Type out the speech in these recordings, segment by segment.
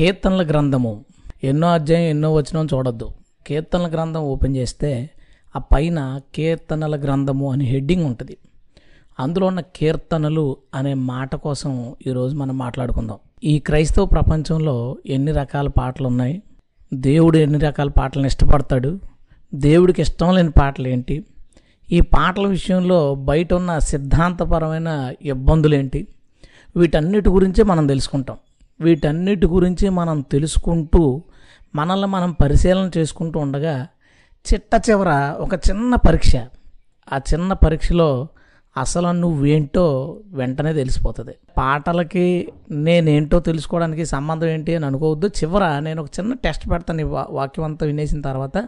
కీర్తనల గ్రంథము. ఎన్నో అధ్యాయం ఎన్నో వచనం చూడొద్దు. కీర్తనల గ్రంథం ఓపెన్ చేస్తే ఆ పైన కీర్తనల గ్రంథము అని హెడ్డింగ్ ఉంటుంది. అందులో ఉన్న కీర్తనలు అనే మాట కోసం ఈరోజు మనం మాట్లాడుకుందాం. ఈ క్రైస్తవ ప్రపంచంలో ఎన్ని రకాల పాటలు ఉన్నాయి దేవుడు ఎన్ని రకాల పాటలను ఇష్టపడతాడు? దేవుడికి ఇష్టం లేని పాటలు ఏంటి? ఈ పాటల విషయంలో బయట ఉన్న సిద్ధాంతపరమైన ఇబ్బందులు ఏంటి? వీటన్నిటి గురించే మనం తెలుసుకుంటాం. వీటన్నిటి గురించి మనం తెలుసుకుంటూ మనల్ని మనం పరిశీలన చేసుకుంటూ ఉండగా చిట్ట చివర ఒక చిన్న పరీక్ష. ఆ చిన్న పరీక్షలో అసలు నువ్వేంటో వెంటనే తెలిసిపోతుంది. పాటలకి నేనేంటో తెలుసుకోవడానికి సంబంధం ఏంటి అని అనుకోవద్దు. చివర నేను ఒక చిన్న టెస్ట్ పెడతాను వాక్యం అంతా వినేసిన తర్వాత.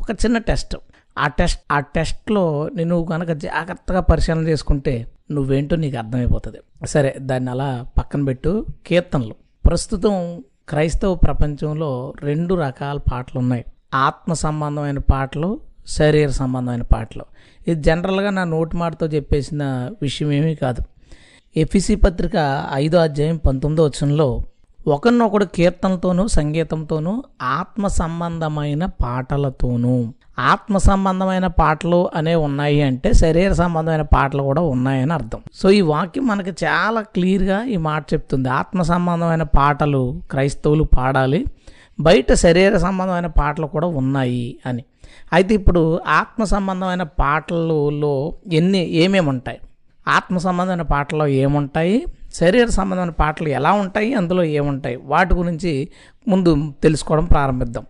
ఒక చిన్న టెస్ట్. ఆ టెస్ట్ ఆ టెస్ట్లో నేను కనుక జాగ్రత్తగా పరిశీలన చేసుకుంటే నువ్వేంటో నీకు అర్థమైపోతుంది. సరే దాన్ని అలా పక్కన పెట్టు. కీర్తనలు. ప్రస్తుతం క్రైస్తవ ప్రపంచంలో రెండు రకాల పాటలు ఉన్నాయి ఆత్మ సంబంధమైన పాటలు శరీర సంబంధమైన పాటలు. ఇది జనరల్గా నా నోటి మాటతో చెప్పేసిన విషయం ఏమీ కాదు. ఎఫిసి పత్రిక ఐదో అధ్యాయం పంతొమ్మిదో వచనంలో ఒకరినొకడు కీర్తనతోనూ సంగీతంతోనూ ఆత్మ సంబంధమైన పాటలతోనూ ఆత్మ సంబంధమైన పాటలు అనే ఉన్నాయి అంటే శరీర సంబంధమైన పాటలు కూడా ఉన్నాయని అర్థం. సో ఈ వాక్యం మనకి చాలా క్లియర్గా ఈ మాట చెప్తుంది. ఆత్మ సంబంధమైన పాటలు క్రైస్తవులు పాడాలి. బయట శరీర సంబంధమైన పాటలు కూడా ఉన్నాయి అని. అయితే ఇప్పుడు ఆత్మ సంబంధమైన పాటలలో ఎన్ని ఏమేమి ఉంటాయి? ఆత్మ సంబంధమైన పాటల్లో ఏముంటాయి? శరీర సంబంధమైన పాటలు ఎలా ఉంటాయి? అందులో ఏముంటాయి? వాటి గురించి ముందు తెలుసుకోవడం ప్రారంభిద్దాం.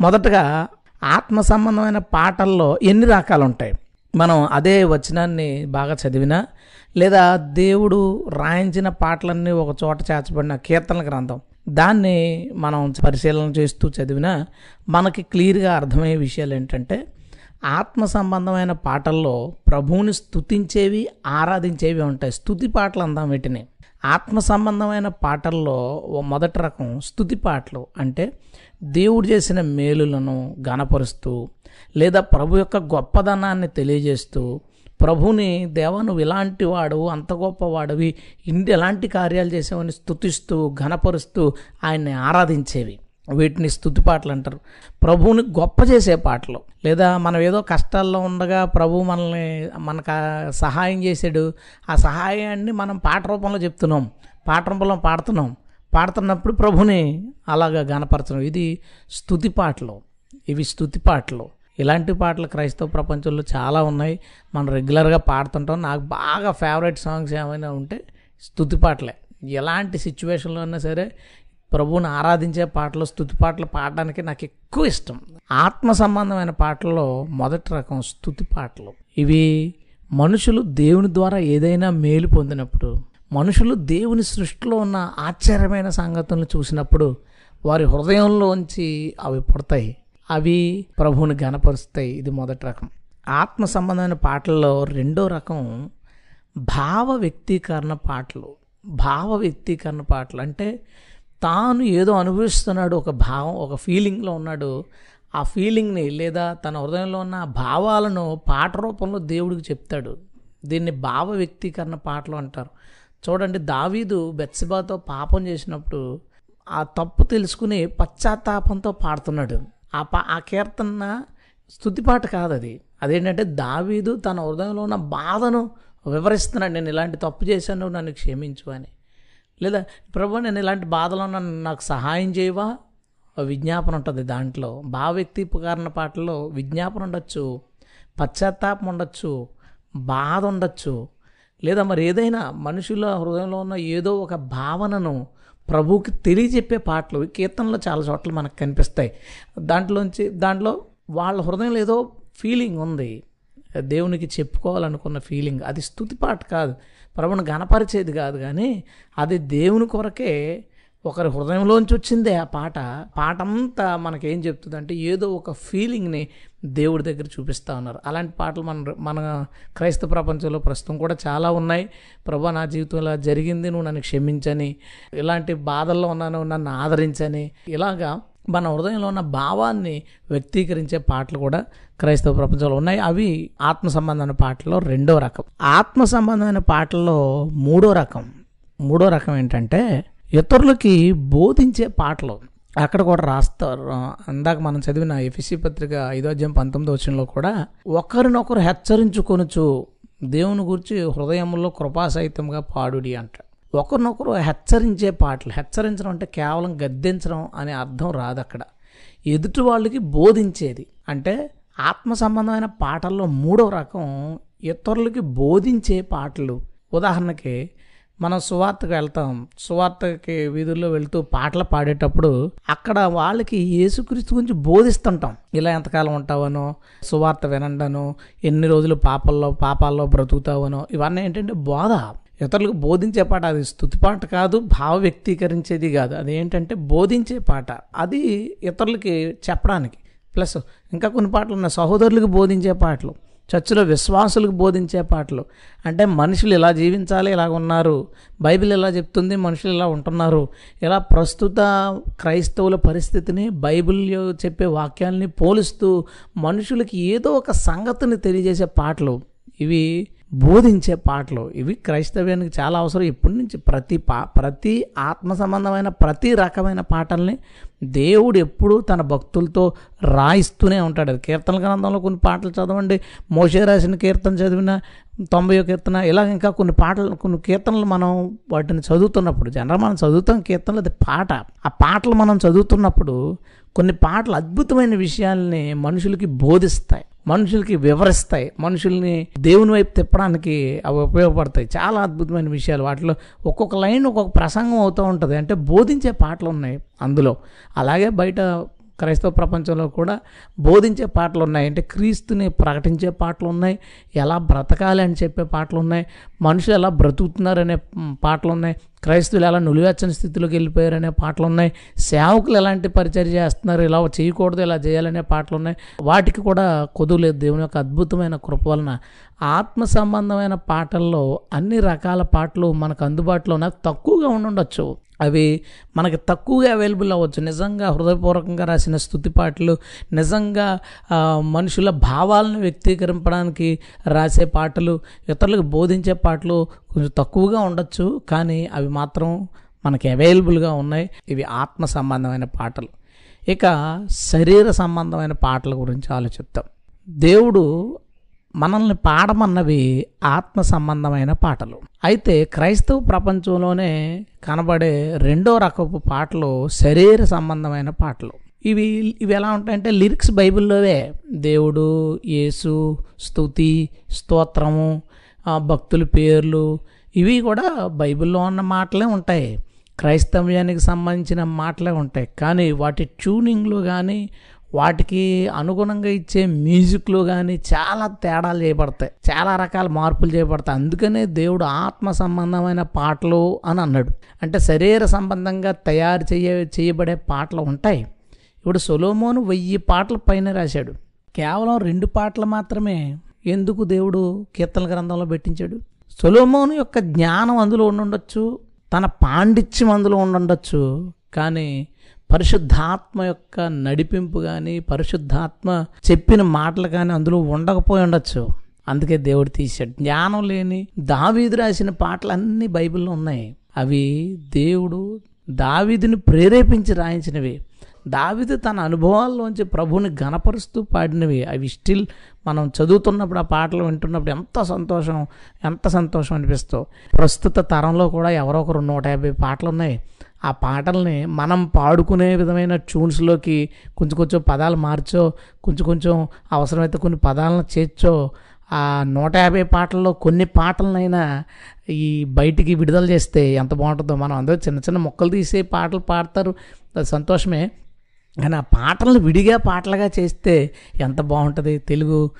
మొదటగా ఆత్మ సంబంధమైన పాటల్లో ఎన్ని రకాలు ఉంటాయి మనం అదే వచనాన్ని బాగా చదివినా లేదా దేవుడు రాయించిన పాటలన్నీ ఒక చోట చేర్చబడిన కీర్తనల గ్రంథం. దాన్ని మనం పరిశీలన చేస్తూ చదివినా మనకి క్లియర్గా అర్థమయ్యే విషయాలు ఏంటంటే ఆత్మ సంబంధమైన పాటల్లో ప్రభువుని స్తుతించేవి ఆరాధించేవి ఉంటాయి. స్థుతి పాటలు అందాం వీటిని. ఆత్మ సంబంధమైన పాటల్లో ఓ మొదటి రకం స్థుతి పాటలు అంటే దేవుడు చేసిన మేలులను గణపరుస్తూ లేదా ప్రభు యొక్క గొప్పదనాన్ని తెలియజేస్తూ ప్రభుని దేవా నువ్వు ఇలాంటి వాడు అంత గొప్పవాడివి ఇంటి ఎలాంటి కార్యాలు చేసేవని స్తుతిస్తూ ఘనపరుస్తూ ఆయన్ని ఆరాధించేవి. వీటిని స్తుతి పాటలు అంటారు. ప్రభువుని గొప్ప చేసే పాటలు. లేదా మనం ఏదో కష్టాల్లో ఉండగా ప్రభు మనల్ని మనకు సహాయం చేసాడు ఆ సహాయాన్ని మనం పాట రూపంలో చెప్తున్నాం. పాట రూపంలో పాడుతున్నాం. పాడుతున్నప్పుడు ప్రభుని అలాగా గనపరచడం ఇది స్థుతి పాటలు. ఇవి స్తుతి పాటలు. ఇలాంటి పాటలు క్రైస్తవ ప్రపంచంలో చాలా ఉన్నాయి. మనం రెగ్యులర్గా పాడుతుంటాం. నాకు బాగా ఫేవరెట్ సాంగ్స్ ఏమైనా ఉంటే స్తుతి పాటలే. ఎలాంటి సిచ్యువేషన్లో అయినా సరే ప్రభువుని ఆరాధించే పాటలు స్థుతి పాటలు పాడడానికి నాకు ఎక్కువ ఇష్టం. ఆత్మ సంబంధమైన పాటల్లో మొదటి రకం స్తుతి పాటలు. ఇవి మనుషులు దేవుని ద్వారా ఏదైనా మేలు పొందినప్పుడు మనుషులు దేవుని సృష్టిలో ఉన్న ఆశ్చర్యమైన సంగతులను చూసినప్పుడు వారి హృదయంలోంచి అవి పుడతాయి. అవి ప్రభువుని గనపరుస్తాయి ఇది మొదటి రకం. ఆత్మ సంబంధమైన పాటల్లో రెండో రకం భావ వ్యక్తీకరణ పాటలు. భావ వ్యక్తీకరణ పాటలు. అంటే తాను ఏదో అనుభవిస్తున్నాడు ఒక భావం ఒక ఫీలింగ్లో ఉన్నాడు. ఆ ఫీలింగ్ని లేదా తన హృదయంలో ఉన్న భావాలను పాట రూపంలో దేవుడికి చెప్తాడు. దీన్ని భావ వ్యక్తీకరణ పాటలు అంటారు. చూడండి దావీదు బెత్సిబాతో పాపం చేసినప్పుడు ఆ తప్పు తెలుసుకుని పశ్చాత్తాపంతో పాడుతున్నాడు. ఆ పా ఆ కీర్తన స్తుతిపాట కాదు అది. అదేంటంటే దావీదు తన హృదయంలో ఉన్న బాధను వివరిస్తున్నాడు. నేను ఇలాంటి తప్పు చేశాను నన్ను క్షమించు అని. లేదా ప్రభు నేను ఇలాంటి బాధలో నన్ను నాకు సహాయం చేయవా? విజ్ఞాపన ఉంటుంది దాంట్లో. భావ పాటల్లో విజ్ఞాపన ఉండొచ్చు పశ్చాత్తాపం ఉండొచ్చు బాధ ఉండొచ్చు. లేదా మరి ఏదైనా మనుషుల హృదయంలో ఉన్న ఏదో ఒక భావనను ప్రభువుకి తెలియజెప్పే పాటలు కీర్తనలో చాలా చోట్ల మనకు కనిపిస్తాయి. దాంట్లోంచి దాంట్లో వాళ్ళ హృదయంలో ఏదో ఫీలింగ్ ఉంది. దేవునికి చెప్పుకోవాలనుకున్న ఫీలింగ్ అది స్తుతి పాట కాదు. ప్రభుని గణపరిచేది కాదు కానీ అది దేవుని కొరకే ఒకరి హృదయంలోంచి వచ్చిందే ఆ పాట. పాట అంతా మనకేం చెప్తుంది అంటే ఏదో ఒక ఫీలింగ్ని దేవుడి దగ్గర చూపిస్తూ ఉన్నారు. అలాంటి పాటలు మన మన క్రైస్తవ ప్రపంచంలో ప్రస్తుతం కూడా చాలా ఉన్నాయి. ప్రభా నా జీవితంలో జరిగింది నువ్వు నన్ను క్షమించని ఇలాంటి బాధల్లో ఉన్నాను నన్ను ఆదరించని ఇలాగా మన హృదయంలో ఉన్న భావాన్ని వ్యక్తీకరించే పాటలు కూడా క్రైస్తవ ప్రపంచంలో ఉన్నాయి. అవి ఆత్మ సంబంధమైన పాటల్లో రెండో రకం. ఆత్మ సంబంధమైన పాటల్లో మూడో రకం. మూడో రకం ఏంటంటే ఇతరులకి బోధించే పాటలు. అక్కడ కూడా రాస్తారు. ఇందాక మనం చదివిన ఎఫ్ఎస్సి పత్రిక ఐదో అధ్యాయం పంతొమ్మిదో వచ్చినలో కూడా ఒకరినొకరు హెచ్చరించుకొనుచు దేవుని గురించి హృదయంలో కృపాసహితంగా పాడుడి అంట ఒకరినొకరు హెచ్చరించే పాటలు. హెచ్చరించడం అంటే కేవలం గద్దించడం అనే అర్థం రాదు అక్కడ ఎదుటి వాళ్ళకి బోధించేది. అంటే ఆత్మ సంబంధమైన పాటల్లో మూడో రకం ఇతరులకి బోధించే పాటలు. ఉదాహరణకి మనం సువార్తకు వెళ్తాం. సువార్తకి వీధుల్లో వెళ్తూ పాటలు పాడేటప్పుడు అక్కడ వాళ్ళకి యేసుక్రీస్తు గురించి బోధిస్తుంటాం. ఇలా ఎంతకాలం ఉంటావనో సువార్త వినండనో ఎన్ని రోజులు పాపల్లో పాపాల్లో బ్రతుకుతావనో ఇవన్నీ ఏంటంటే బోధ. ఇతరులకు బోధించే పాట అది స్థుతి పాట కాదు భావ వ్యక్తీకరించేది కాదు. అది ఏంటంటే బోధించే పాట. అది ఇతరులకి చెప్పడానికి. ప్లస్ ఇంకా కొన్ని పాటలు ఉన్నాయి. సహోదరులకు బోధించే పాటలు చర్చిలో విశ్వాసులకు బోధించే పాటలు. అంటే మనుషులు ఇలా జీవించాలి ఇలా ఉన్నారు. బైబిల్ ఇలా చెప్తుంది మనుషులు ఇలా ఉంటున్నారు. ఇలా ప్రస్తుత క్రైస్తవుల పరిస్థితిని బైబిల్ చెప్పే వాక్యాలని పోలుస్తూ మనుషులకి ఏదో ఒక సంగతిని తెలియజేసే పాటలు. ఇవి బోధించే పాటలు. ఇవి క్రైస్తవ్యానికి చాలా అవసరం. ఇప్పటి నుంచి ప్రతి పా ప్రతి ఆత్మ సంబంధమైన ప్రతి రకమైన పాటల్ని దేవుడు ఎప్పుడూ తన భక్తులతో రాయిస్తూనే ఉంటాడు. అది కీర్తన గ్రంథంలో కొన్ని పాటలు చదవండి. మోషే రాసిన కీర్తన చదివిన తొంభై కీర్తన ఇలా ఇంకా కొన్ని పాటలు కొన్ని కీర్తనలు మనం వాటిని చదువుతున్నప్పుడు జనరల్ మనం చదువుతాం కీర్తనలు అది పాట. ఆ పాటలు మనం చదువుతున్నప్పుడు కొన్ని పాటలు అద్భుతమైన విషయాల్ని మనుషులకి బోధిస్తాయి. మనుషులకి వివరిస్తాయి. మనుషుల్ని దేవుని వైపు తిప్పడానికి అవి ఉపయోగపడతాయి. చాలా అద్భుతమైన విషయాలు. వాటిలో ఒక్కొక్క లైన్ ఒక్కొక్క ప్రసంగం అవుతూ ఉంటుంది. అంటే బోధించే పాటలు ఉన్నాయి అందులో. అలాగే బయట క్రైస్తవ ప్రపంచంలో కూడా బోధించే పాటలు ఉన్నాయి. అంటే క్రీస్తుని ప్రకటించే పాటలు ఉన్నాయి. ఎలా బ్రతకాలి అని చెప్పే పాటలు ఉన్నాయి. మనుషులు ఎలా బ్రతుకుతున్నారనే పాటలు ఉన్నాయి. క్రైస్తవులు ఎలా నులివెచ్చని స్థితిలోకి వెళ్ళిపోయారనే పాటలు ఉన్నాయి సేవకులు ఎలాంటి పరిచయం చేస్తున్నారు? ఇలా చేయకూడదు ఇలా చేయాలనే పాటలు ఉన్నాయి వాటికి కూడా కొదువలేదు దేవుని యొక్క అద్భుతమైన కృప వలన. ఆత్మ సంబంధమైన పాటల్లో అన్ని రకాల పాటలు మనకు అందుబాటులో నాకు తక్కువగా ఉండొచ్చు అవి మనకి తక్కువగా అవైలబుల్ అవ్వచ్చు. నిజంగా హృదయపూర్వకంగా రాసిన స్థుతి పాటలు నిజంగా మనుషుల భావాలను వ్యక్తీకరింపడానికి రాసే పాటలు ఇతరులకు బోధించే పాటలు కొంచెం తక్కువగా ఉండొచ్చు. కానీ అవి మాత్రం మనకి అవైలబుల్గా ఉన్నాయి. ఇవి ఆత్మ సంబంధమైన పాటలు. ఇక శరీర సంబంధమైన పాటల గురించి ఆలోచిద్దాం. దేవుడు మనల్ని పాడమన్నవి ఆత్మ సంబంధమైన పాటలు. అయితే క్రైస్తవ ప్రపంచంలోనే కనబడే రెండో రకపు పాటలు శరీర సంబంధమైన పాటలు. ఇవి ఇవి ఎలా ఉంటాయంటే లిరిక్స్ బైబిల్లోవే. దేవుడు యేసు స్తుతి స్తోత్రము భక్తుల పేర్లు ఇవి కూడా బైబిల్లో ఉన్న మాటలే ఉంటాయి. క్రైస్తవ్యానికి సంబంధించిన మాటలే ఉంటాయి. కానీ వాటి ట్యూనింగ్లు కానీ వాటికి అనుగుణంగా ఇచ్చే మ్యూజిక్లో కానీ చాలా తేడాలు చేయబడతాయి. చాలా రకాల మార్పులు చేయబడతాయి. అందుకనే దేవుడు ఆత్మ సంబంధమైన పాటలు అని అన్నాడు. అంటే శరీర సంబంధంగా తయారు చేయ చేయబడే పాటలు ఉంటాయి. ఇప్పుడు సొలోమోను వెయ్యి పాటల పైన రాశాడు. కేవలం రెండు పాటలు మాత్రమే ఎందుకు దేవుడు కీర్తన గ్రంథంలో పెట్టించాడు? సొలోమోను యొక్క జ్ఞానం అందులో ఉండుండొచ్చు తన పాండిత్యం అందులో ఉండుండొచ్చు కానీ పరిశుద్ధాత్మ యొక్క నడిపింపు కానీ పరిశుద్ధాత్మ చెప్పిన మాటలు కానీ అందులో ఉండకపోయి ఉండొచ్చు. అందుకే దేవుడు తీశాడు. జ్ఞానం లేని దావీదు రాసిన పాటలు అన్నీ బైబిల్లో ఉన్నాయి. అవి దేవుడు దావీదుని ప్రేరేపించి రాయించినవి. దావిది తన అనుభవాల్లోంచి ప్రభుని గణపరుస్తూ పాడినవి. అవి స్టిల్ మనం చదువుతున్నప్పుడు ఆ పాటలు వింటున్నప్పుడు ఎంత సంతోషం ఎంత సంతోషం అనిపిస్తూ ప్రస్తుత తరంలో కూడా ఎవరో ఒకరు నూట యాభై పాటలు ఉన్నాయి ఆ పాటల్ని మనం పాడుకునే విధమైన ట్యూన్స్లోకి కొంచెం కొంచెం పదాలు మార్చో కొంచెం కొంచెం అవసరమైతే కొన్ని పదాలను చేర్చో. ఆ నూట యాభై పాటల్లో కొన్ని పాటలనైనా ఈ బయటికి విడుదల చేస్తే ఎంత బాగుంటుందో. మనం అందరూ చిన్న చిన్న మొక్కలు తీసే పాటలు పాడతారు. అది సంతోషమే. కానీ ఆ పాటలను విడిగా పాటలుగా చేస్తే ఎంత బాగుంటుంది? తెలుగు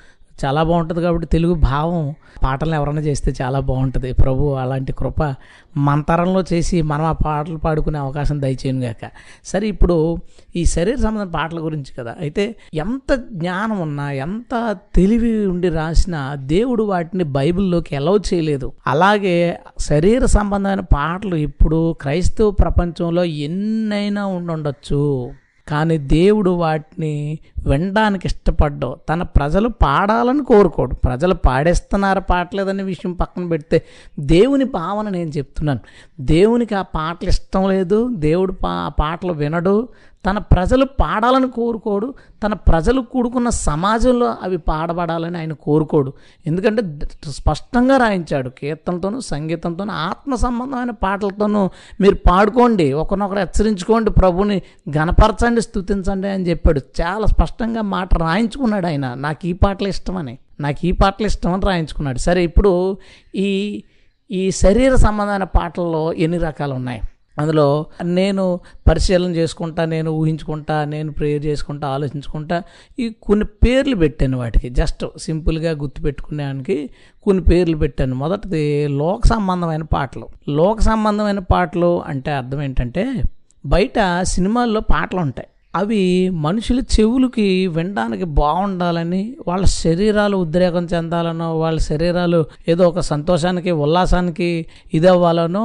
చాలా బాగుంటుంది కాబట్టి తెలుగు భావం పాటలను ఎవరైనా చేస్తే చాలా బాగుంటుంది. ప్రభు అలాంటి కృప మంతరంలో చేసి మనం ఆ పాటలు పాడుకునే అవకాశం దయచేయను గాక. సరే ఇప్పుడు ఈ శరీర సంబంధం పాటల గురించి కదా. అయితే ఎంత జ్ఞానం ఉన్నా ఎంత తెలివి ఉండి రాసినా దేవుడు వాటిని బైబిల్లోకి ఎలవ్ చేయలేదు. అలాగే శరీర సంబంధమైన పాటలు ఇప్పుడు క్రైస్తవ ప్రపంచంలో ఎన్నైనా ఉండుండొచ్చు. కానీ దేవుడు వాటిని వినడానికి ఇష్టపడ్డావు. తన ప్రజలు పాడాలని కోరుకోడు. ప్రజలు పాడేస్తున్నారు పాడలేదనే విషయం పక్కన పెడితే దేవుని భావన నేను చెప్తున్నాను. దేవునికి ఆ పాటలు ఇష్టం లేదు. దేవుడు పా ఆ పాటలు వినడు. తన ప్రజలు పాడాలని కోరుకోడు తన ప్రజలు కూడుకున్న సమాజంలో అవి పాడబడాలని ఆయన కోరుకోడు. ఎందుకంటే స్పష్టంగా రాయించాడు కీర్తనతోనూ సంగీతంతోనూ ఆత్మ సంబంధమైన పాటలతోనూ మీరు పాడుకోండి ఒకరినొకరు హెచ్చరించుకోండి ప్రభుని గణపరచండి స్థుతించండి అని చెప్పాడు. చాలా స్పష్టంగా మాట రాయించుకున్నాడు ఆయన. నాకు ఈ పాటలు ఇష్టమని నాకు ఈ పాటలు ఇష్టమని రాయించుకున్నాడు. సరే ఇప్పుడు ఈ ఈ శరీర సంబంధమైన పాటల్లో ఎన్ని రకాలు ఉన్నాయి? అందులో నేను పరిశీలన చేసుకుంటా నేను ఊహించుకుంటా నేను ప్రేయర్ చేసుకుంటా ఆలోచించుకుంటా ఈ కొన్ని పేర్లు పెట్టాను వాటికి. జస్ట్ సింపుల్గా గుర్తుపెట్టుకునేదానికి కొన్ని పేర్లు పెట్టాను. మొదటిది లోక సంబంధమైన పాటలు. లోక సంబంధమైన పాటలు అంటే అర్థం ఏంటంటే బయట సినిమాల్లో పాటలు ఉంటాయి అవి మనుషుల చెవులకి వినడానికి బాగుండాలని వాళ్ళ శరీరాలు ఉద్రేకం చెందాలనో వాళ్ళ శరీరాలు ఏదో ఒక సంతోషానికి ఉల్లాసానికి ఇది అవ్వాలనో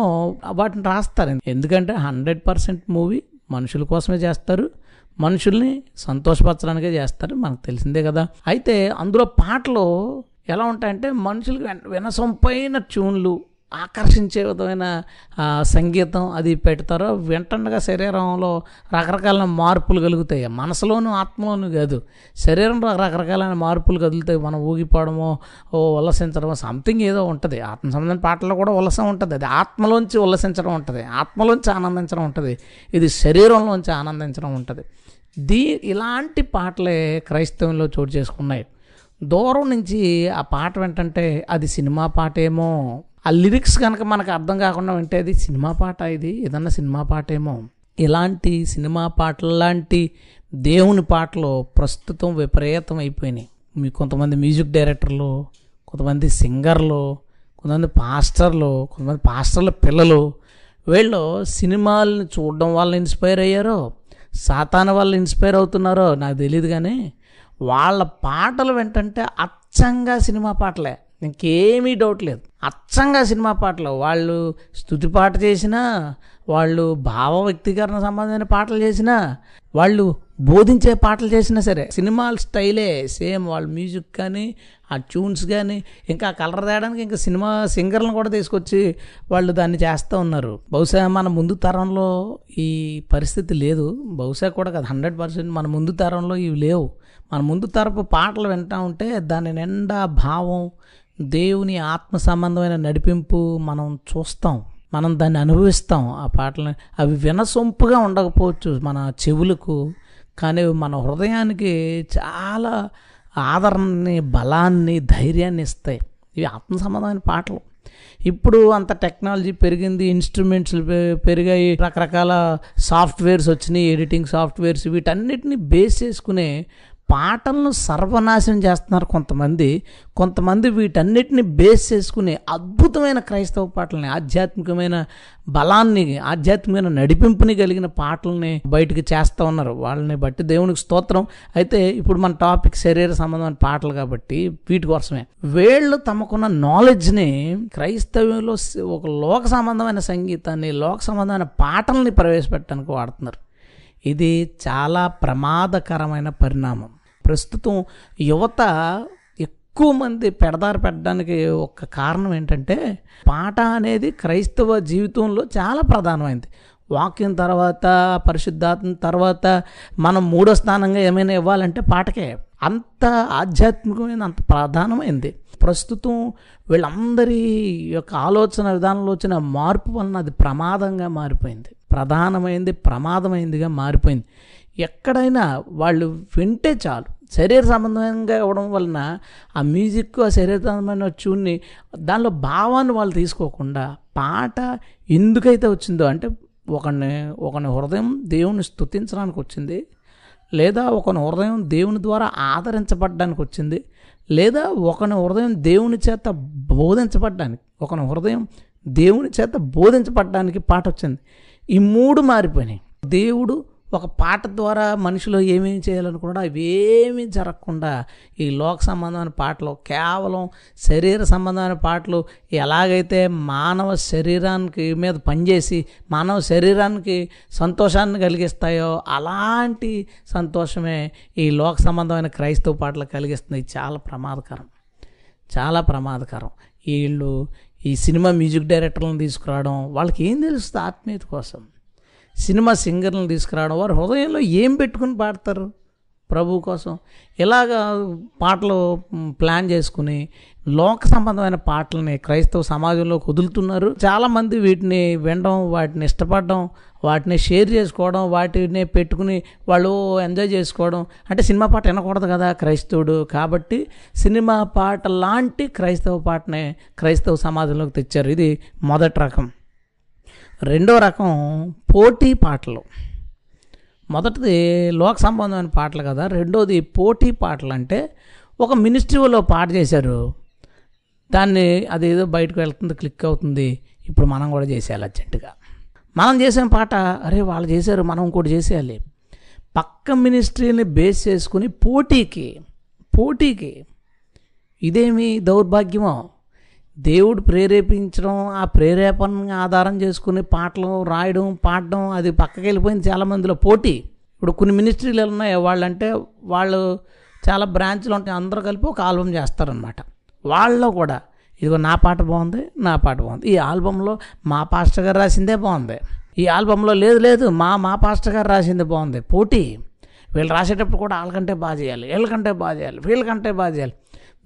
వాటిని రాస్తారు. ఎందుకంటే హండ్రెడ్ పర్సెంట్ మూవీ మనుషుల కోసమే చేస్తారు. మనుషుల్ని సంతోషపరచడానికే చేస్తారు. మనకు తెలిసిందే కదా. అయితే అందులో పాటలు ఎలా ఉంటాయంటే మనుషులకు వినసొంపైన ట్యూన్లు ఆకర్షించే విధమైన సంగీతం అది పెడతారో వెంటనగా శరీరంలో రకరకాల మార్పులు కలుగుతాయి. మనసులోను ఆత్మలోను కాదు. శరీరంలో రకరకాలైన మార్పులు కదులుతాయి. మనం ఊగిపోవడమో ఓ ఉల్లసించడము సంథింగ్ ఏదో ఉంటుంది. ఆత్మ సంబంధించిన పాటల్లో కూడా ఉల్లసం ఉంటుంది. అది ఆత్మలోంచి ఉల్లసించడం ఉంటుంది. ఆత్మలోంచి ఆనందించడం ఉంటుంది. ఇది శరీరంలోంచి ఆనందించడం ఉంటుంది. దీ ఇలాంటి పాటలే క్రైస్తవంలో చోటు చేసుకున్నాయి. దూరం నుంచి ఆ పాట వింటంటే అది సినిమా పాటేమో ఆ లిరిక్స్ కనుక మనకు అర్థం కాకుండా వింటే అది సినిమా పాట ఇది ఏదన్నా సినిమా పాటేమో. ఇలాంటి సినిమా పాటల లాంటి దేవుని పాటలు ప్రస్తుతం విపరీతం అయిపోయినాయి. మీ కొంతమంది మ్యూజిక్ డైరెక్టర్లు కొంతమంది సింగర్లు కొంతమంది పాస్టర్లు కొంతమంది పాస్టర్ల పిల్లలు వీళ్ళు సినిమాలను చూడడం వల్ల ఇన్స్పైర్ అయ్యారో సాతాన వల్ల ఇన్స్పైర్ అవుతున్నారో నాకు తెలియదు కానీ వాళ్ళ పాటలు ఏంటంటే అచ్చంగా సినిమా పాటలే. ఇంకేమీ డౌట్ లేదు. అచ్చంగా సినిమా పాటలు. వాళ్ళు స్థుతి పాట చేసినా వాళ్ళు భావ వ్యక్తీకరణ సంబంధమైన పాటలు చేసినా వాళ్ళు బోధించే పాటలు చేసినా సరే సినిమా స్టైలే సేమ్. వాళ్ళ మ్యూజిక్ కానీ ఆ ట్యూన్స్ కానీ ఇంకా కలర్ తేయడానికి ఇంకా సినిమా సింగర్లను కూడా తీసుకొచ్చి వాళ్ళు దాన్ని చేస్తూ ఉన్నారు. బహుశా మన ముందు తరంలో ఈ పరిస్థితి లేదు. బహుశా కూడా కాదు హండ్రెడ్ పర్సెంట్ మన ముందు తరంలో ఇవి లేవు. మన ముందు తరపు పాటలు వింటా ఉంటే దాని నిండా భావం దేవుని ఆత్మ సంబంధమైన నడిపింపు మనం చూస్తాం. మనం దాన్ని అనుభవిస్తాం. ఆ పాటలని అవి వినసొంపుగా ఉండకపోవచ్చు మన చెవులకు కానీ మన హృదయానికి చాలా ఆదరణని బలాన్ని ధైర్యాన్ని ఇస్తాయి. ఇవి ఆత్మ సంబంధమైన పాటలు. ఇప్పుడు అంత టెక్నాలజీ పెరిగింది ఇన్స్ట్రుమెంట్స్ పెరిగాయి రకరకాల సాఫ్ట్వేర్స్ వచ్చినాయి ఎడిటింగ్ సాఫ్ట్వేర్స్ వీటన్నిటిని బేస్ చేసుకునే పాటలను సర్వనాశనం చేస్తున్నారు కొంతమంది. కొంతమంది వీటన్నిటిని బేస్ చేసుకుని అద్భుతమైన క్రైస్తవ పాటలని ఆధ్యాత్మికమైన బలాన్ని ఆధ్యాత్మికమైన నడిపింపుని కలిగిన పాటల్ని బయటకు చేస్తూ ఉన్నారు. వాళ్ళని బట్టి దేవునికి స్తోత్రం. అయితే ఇప్పుడు మన టాపిక్ శరీర సంబంధమైన పాటలు కాబట్టి వీటి కోసమే. వీళ్ళు తమకున్న నాలెడ్జ్ని క్రైస్తవ్యంలో ఒక లోక సంబంధమైన సంగీతాన్ని లోక సంబంధమైన పాటల్ని ప్రవేశపెట్టడానికి వాడుతున్నారు. ఇది చాలా ప్రమాదకరమైన పరిణామం. ప్రస్తుతం యువత ఎక్కువ మంది పెడదారి పెట్టడానికి ఒక కారణం ఏంటంటే పాట అనేది క్రైస్తవ జీవితంలో చాలా ప్రధానమైంది. వాక్యం తర్వాత పరిశుద్ధాత్మ తర్వాత మనం మూడో స్థానంగా ఏమైనా ఇవ్వాలంటే పాటకే. అంత ఆధ్యాత్మికమైన అంత ప్రధానమైంది. ప్రస్తుతం వీళ్ళందరి యొక్క ఆలోచన విధానంలో వచ్చిన మార్పు వలన అది ప్రమాదంగా మారిపోయింది. ప్రధానమైంది ప్రమాదమైందిగా మారిపోయింది. ఎక్కడైనా వాళ్ళు వింటే చాలు. శరీర సంబంధంగా ఇవ్వడం వలన ఆ మ్యూజిక్ ఆ శరీర సంబంధమైన ట్యూన్ని దానిలో భావాన్ని వాళ్ళు తీసుకోకుండా పాట ఎందుకైతే వచ్చిందో అంటే ఒకని ఒకని హృదయం దేవుని స్తుతించడానికి వచ్చింది. లేదా ఒకని హృదయం దేవుని ద్వారా ఆదరించబడ్డానికి వచ్చింది లేదా ఒకని హృదయం దేవుని చేత బోధించబడ్డానికి ఒకని హృదయం దేవుని చేత బోధించబడ్డానికి పాట వచ్చింది ఈ మూడు మారిపోయినాయి. దేవుడు ఒక పాట ద్వారా మనిషిలో ఏమేమి చేయాలనుకున్నాడో అవేమీ జరగకుండా ఈ లోక సంబంధమైన పాటలు కేవలం శరీర సంబంధమైన పాటలు ఎలాగైతే మానవ శరీరానికి మీద పనిచేసి మానవ శరీరానికి సంతోషాన్ని కలిగిస్తాయో అలాంటి సంతోషమే ఈ లోక సంబంధమైన క్రైస్తవ పాటలు కలిగిస్తుంది. చాలా ప్రమాదకరం. చాలా ప్రమాదకరం. వీళ్ళు ఈ సినిమా మ్యూజిక్ డైరెక్టర్లను తీసుకురావడం వాళ్ళకి ఏం తెలుస్తుంది ఆత్మీయత కోసం? సినిమా సింగర్లను తీసుకురావడం వారు హృదయంలో ఏం పెట్టుకుని పాడతారు ప్రభు కోసం? ఇలాగ పాటలు ప్లాన్ చేసుకుని లోక సంబంధమైన పాటలని క్రైస్తవ సమాజంలో కుదులుతున్నారు? చాలామంది వీటిని వినడం వాటిని ఇష్టపడడం వాటిని షేర్ చేసుకోవడం వాటిని పెట్టుకుని వాళ్ళు ఎంజాయ్ చేసుకోవడం అంటే సినిమా పాట వినకూడదు కదా క్రైస్తవుడు? కాబట్టి సినిమా పాట లాంటి క్రైస్తవ పాటనే క్రైస్తవ సమాజంలోకి తెచ్చారు. ఇది మొదటి రకం. రెండో రకం పోటీ పాటలు. మొదటిది లోక సంబంధమైన పాటలు కదా రెండోది పోటీ పాటలు అంటే ఒక మినిస్ట్రీలో పాట చేశారు. దాన్ని అదేదో బయటకు వెళ్తుంది క్లిక్ అవుతుంది. ఇప్పుడు మనం కూడా చేసేయాలి అర్జెంటుగా. మనం చేసిన పాట అరే వాళ్ళు చేశారు మనం ఇంకోటి చేసేయాలి. పక్క మినిస్ట్రీని బేస్ చేసుకుని పోటీకి పోటీకి ఇదేమి దౌర్భాగ్యమో? దేవుడు ప్రేరేపించడం ఆ ప్రేరేపణ ఆధారం చేసుకుని పాటలు రాయడం పాడడం అది పక్కకి వెళ్ళిపోయింది చాలామందిలో పోటీ. ఇప్పుడు కొన్ని మినిస్ట్రీలు ఉన్నాయి వాళ్ళంటే వాళ్ళు చాలా బ్రాంచ్లు ఉంటాయి అందరూ కలిపి ఒక ఆల్బమ్ చేస్తారనమాట వాళ్ళలో కూడా ఇదిగో నా పాట బాగుంది నా పాట బాగుంది. ఈ ఆల్బంలో మా పాస్టర్ గారు రాసిందే బాగుంది. ఈ ఆల్బంలో లేదు లేదు మా మా పాస్టర్ గారు రాసింది బాగుంది. పోటీ. వీళ్ళు రాసేటప్పుడు కూడా వాళ్ళకంటే బాగా చేయాలి వీళ్ళకంటే బాగా చేయాలి వీళ్ళకంటే బాగా చేయాలి.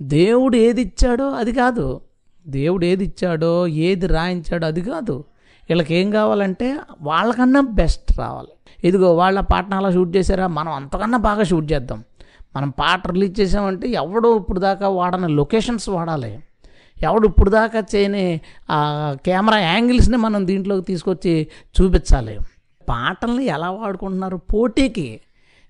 దేవుడు ఏది ఇచ్చాడో అది కాదు. దేవుడు ఏది ఇచ్చాడో ఏది రాయించాడో అది కాదు. వీళ్ళకి ఏం కావాలంటే వాళ్ళకన్నా బెస్ట్ రావాలి. ఇదిగో వాళ్ళ పాటను అలా షూట్ చేశారా? మనం అంతకన్నా బాగా షూట్ చేద్దాం. మనం పాట రిలీజ్ చేసామంటే ఎవడో ఇప్పుడు దాకా వాడని లొకేషన్స్ వాడాలి. ఎవడు ఇప్పుడు దాకా చేయని ఆ కెమెరా యాంగిల్స్ని మనం దీంట్లోకి తీసుకొచ్చి చూపించాలి. పాటల్ని ఎలా వాడుకుంటున్నారు? పోటీకి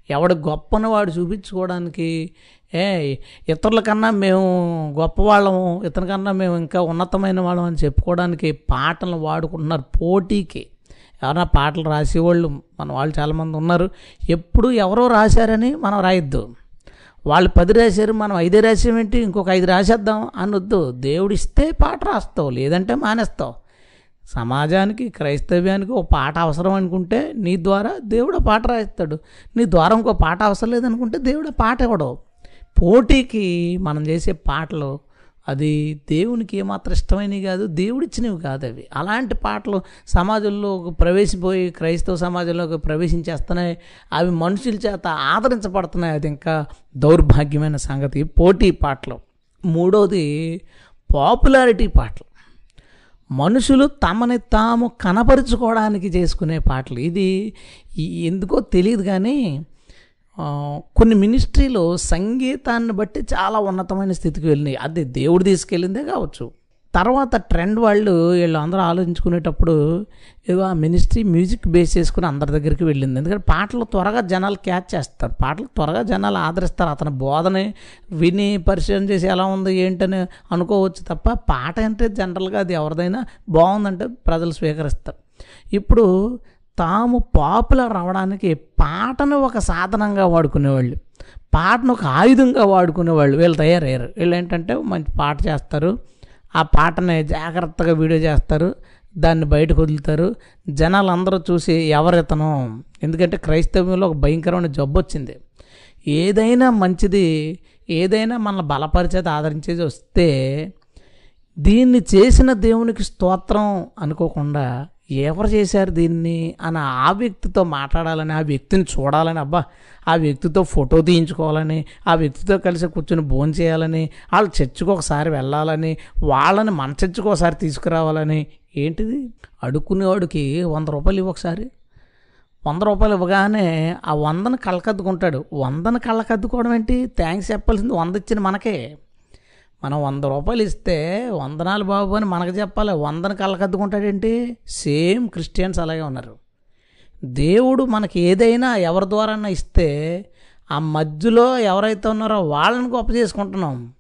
ఎవడు గొప్పని వాడు చూపించుకోవడానికి ఏ ఇతరుల కన్నా మేము గొప్పవాళ్ళము ఇతని కన్నా మేము ఇంకా ఉన్నతమైన వాళ్ళం అని చెప్పుకోవడానికి పాటలు వాడుకుంటున్నారు పోటీకి. ఎవరైనా పాటలు రాసేవాళ్ళు మన వాళ్ళు చాలామంది ఉన్నారు. ఎప్పుడు ఎవరో రాశారని మనం రాయొద్దు. వాళ్ళు పది రాశారు మనం ఐదే రాసామేంటి ఇంకొక ఐదు రాసేద్దాం అనొద్దు. దేవుడిస్తే పాట రాస్తావు లేదంటే మానేస్తావు. సమాజానికి క్రైస్తవ్యానికి ఒక పాట అవసరం అనుకుంటే నీ ద్వారా దేవుడు పాట రాయిస్తాడు నీ ద్వారా ఇంకో పాట అవసరం లేదనుకుంటే దేవుడు పాట ఇవ్వడవు పోటీకి మనం చేసే పాటలు అది దేవునికి ఏమాత్రం ఇష్టమైనవి కాదు దేవుడిచ్చినవి కాదు అవి. అలాంటి పాటలు సమాజంలో ప్రవేశిపోయి క్రైస్తవ సమాజంలోకి ప్రవేశించేస్తున్నాయి అవి మనుషుల చేత ఆదరించబడుతున్నాయి. అది ఇంకా దౌర్భాగ్యమైన సంగతి. పోటీ పాటలు. మూడోది పాపులారిటీ పాటలు. మనుషులు తమని తాము కనపరుచుకోవడానికి చేసుకునే పాటలు. ఇది ఎందుకో తెలియదు కానీ కొన్ని మినిస్ట్రీలో సంగీతాన్ని బట్టి చాలా ఉన్నతమైన స్థితికి వెళ్ళినాయి. అది దేవుడు తీసుకెళ్ళిందే కావచ్చు. తర్వాత ట్రెండ్ వాళ్ళు వీళ్ళు అందరూ ఆలోచించుకునేటప్పుడు ఏదో ఆ మినిస్ట్రీ మ్యూజిక్ బేస్ చేసుకుని అందరి దగ్గరికి వెళ్ళింది. ఎందుకంటే పాటలు త్వరగా జనాలు క్యాచ్ చేస్తారు. పాటలు త్వరగా జనాలు ఆదరిస్తారు. అతని బోధని విని పరిచయం చేసి ఎలా ఉంది ఏంటని అనుకోవచ్చు తప్ప పాట అంటే జనరల్గా అది ఎవరిదైనా బాగుందంటే ప్రజలు స్వీకరిస్తారు. ఇప్పుడు తాము పాపులర్ అవ్వడానికి పాటను ఒక సాధనంగా వాడుకునేవాళ్ళు. పాటను ఒక ఆయుధంగా వాడుకునేవాళ్ళు. వీళ్ళు తయారయ్యారు. వీళ్ళు ఏంటంటే మంచి పాట చేస్తారు. ఆ పాటని జాగ్రత్తగా వీడియో చేస్తారు. దాన్ని బయటకు వదులుతారు. జనాలు అందరూ చూసి ఎవరితను ఎందుకంటే క్రైస్తవ్యంలో ఒక భయంకరమైన జబ్బు వచ్చింది. ఏదైనా మంచిది ఏదైనా మనల్ని బలపరిచేది ఆదరించేది వస్తే దీన్ని చేసిన దేవునికి స్తోత్రం అనుకోకుండా ఎవరు చేశారు దీన్ని అని ఆ వ్యక్తితో మాట్లాడాలని ఆ వ్యక్తిని చూడాలని అబ్బా ఆ వ్యక్తితో ఫోటో తీయించుకోవాలని ఆ వ్యక్తితో కలిసి కూర్చొని భోజనం చేయాలని వాళ్ళు చర్చికి ఒకసారి వెళ్ళాలని వాళ్ళని మన చర్చికి ఒకసారి తీసుకురావాలని. ఏంటిది? అడుక్కునేవాడికి వంద రూపాయలు ఇవ్వకసారి వంద రూపాయలు ఇవ్వగానే ఆ వందను కళ్ళకద్దుకుంటాడు. వందను కళ్ళకద్దుకోవడం ఏంటి? థ్యాంక్స్ చెప్పాల్సింది వంద ఇచ్చిన మనకే. మనం వంద రూపాయలు ఇస్తే వందనాలు బాబు అని మనకు చెప్పాలి. వందన కళ్ళకద్దుకుంటాడేంటి? సేమ్ క్రిస్టియన్స్ అలాగే ఉన్నారు. దేవుడు మనకి ఏదైనా ఎవరి ద్వారా ఇస్తే ఆ మధ్యలో ఎవరైతే ఉన్నారో వాళ్ళని గొప్ప చేసుకుంటున్నాం.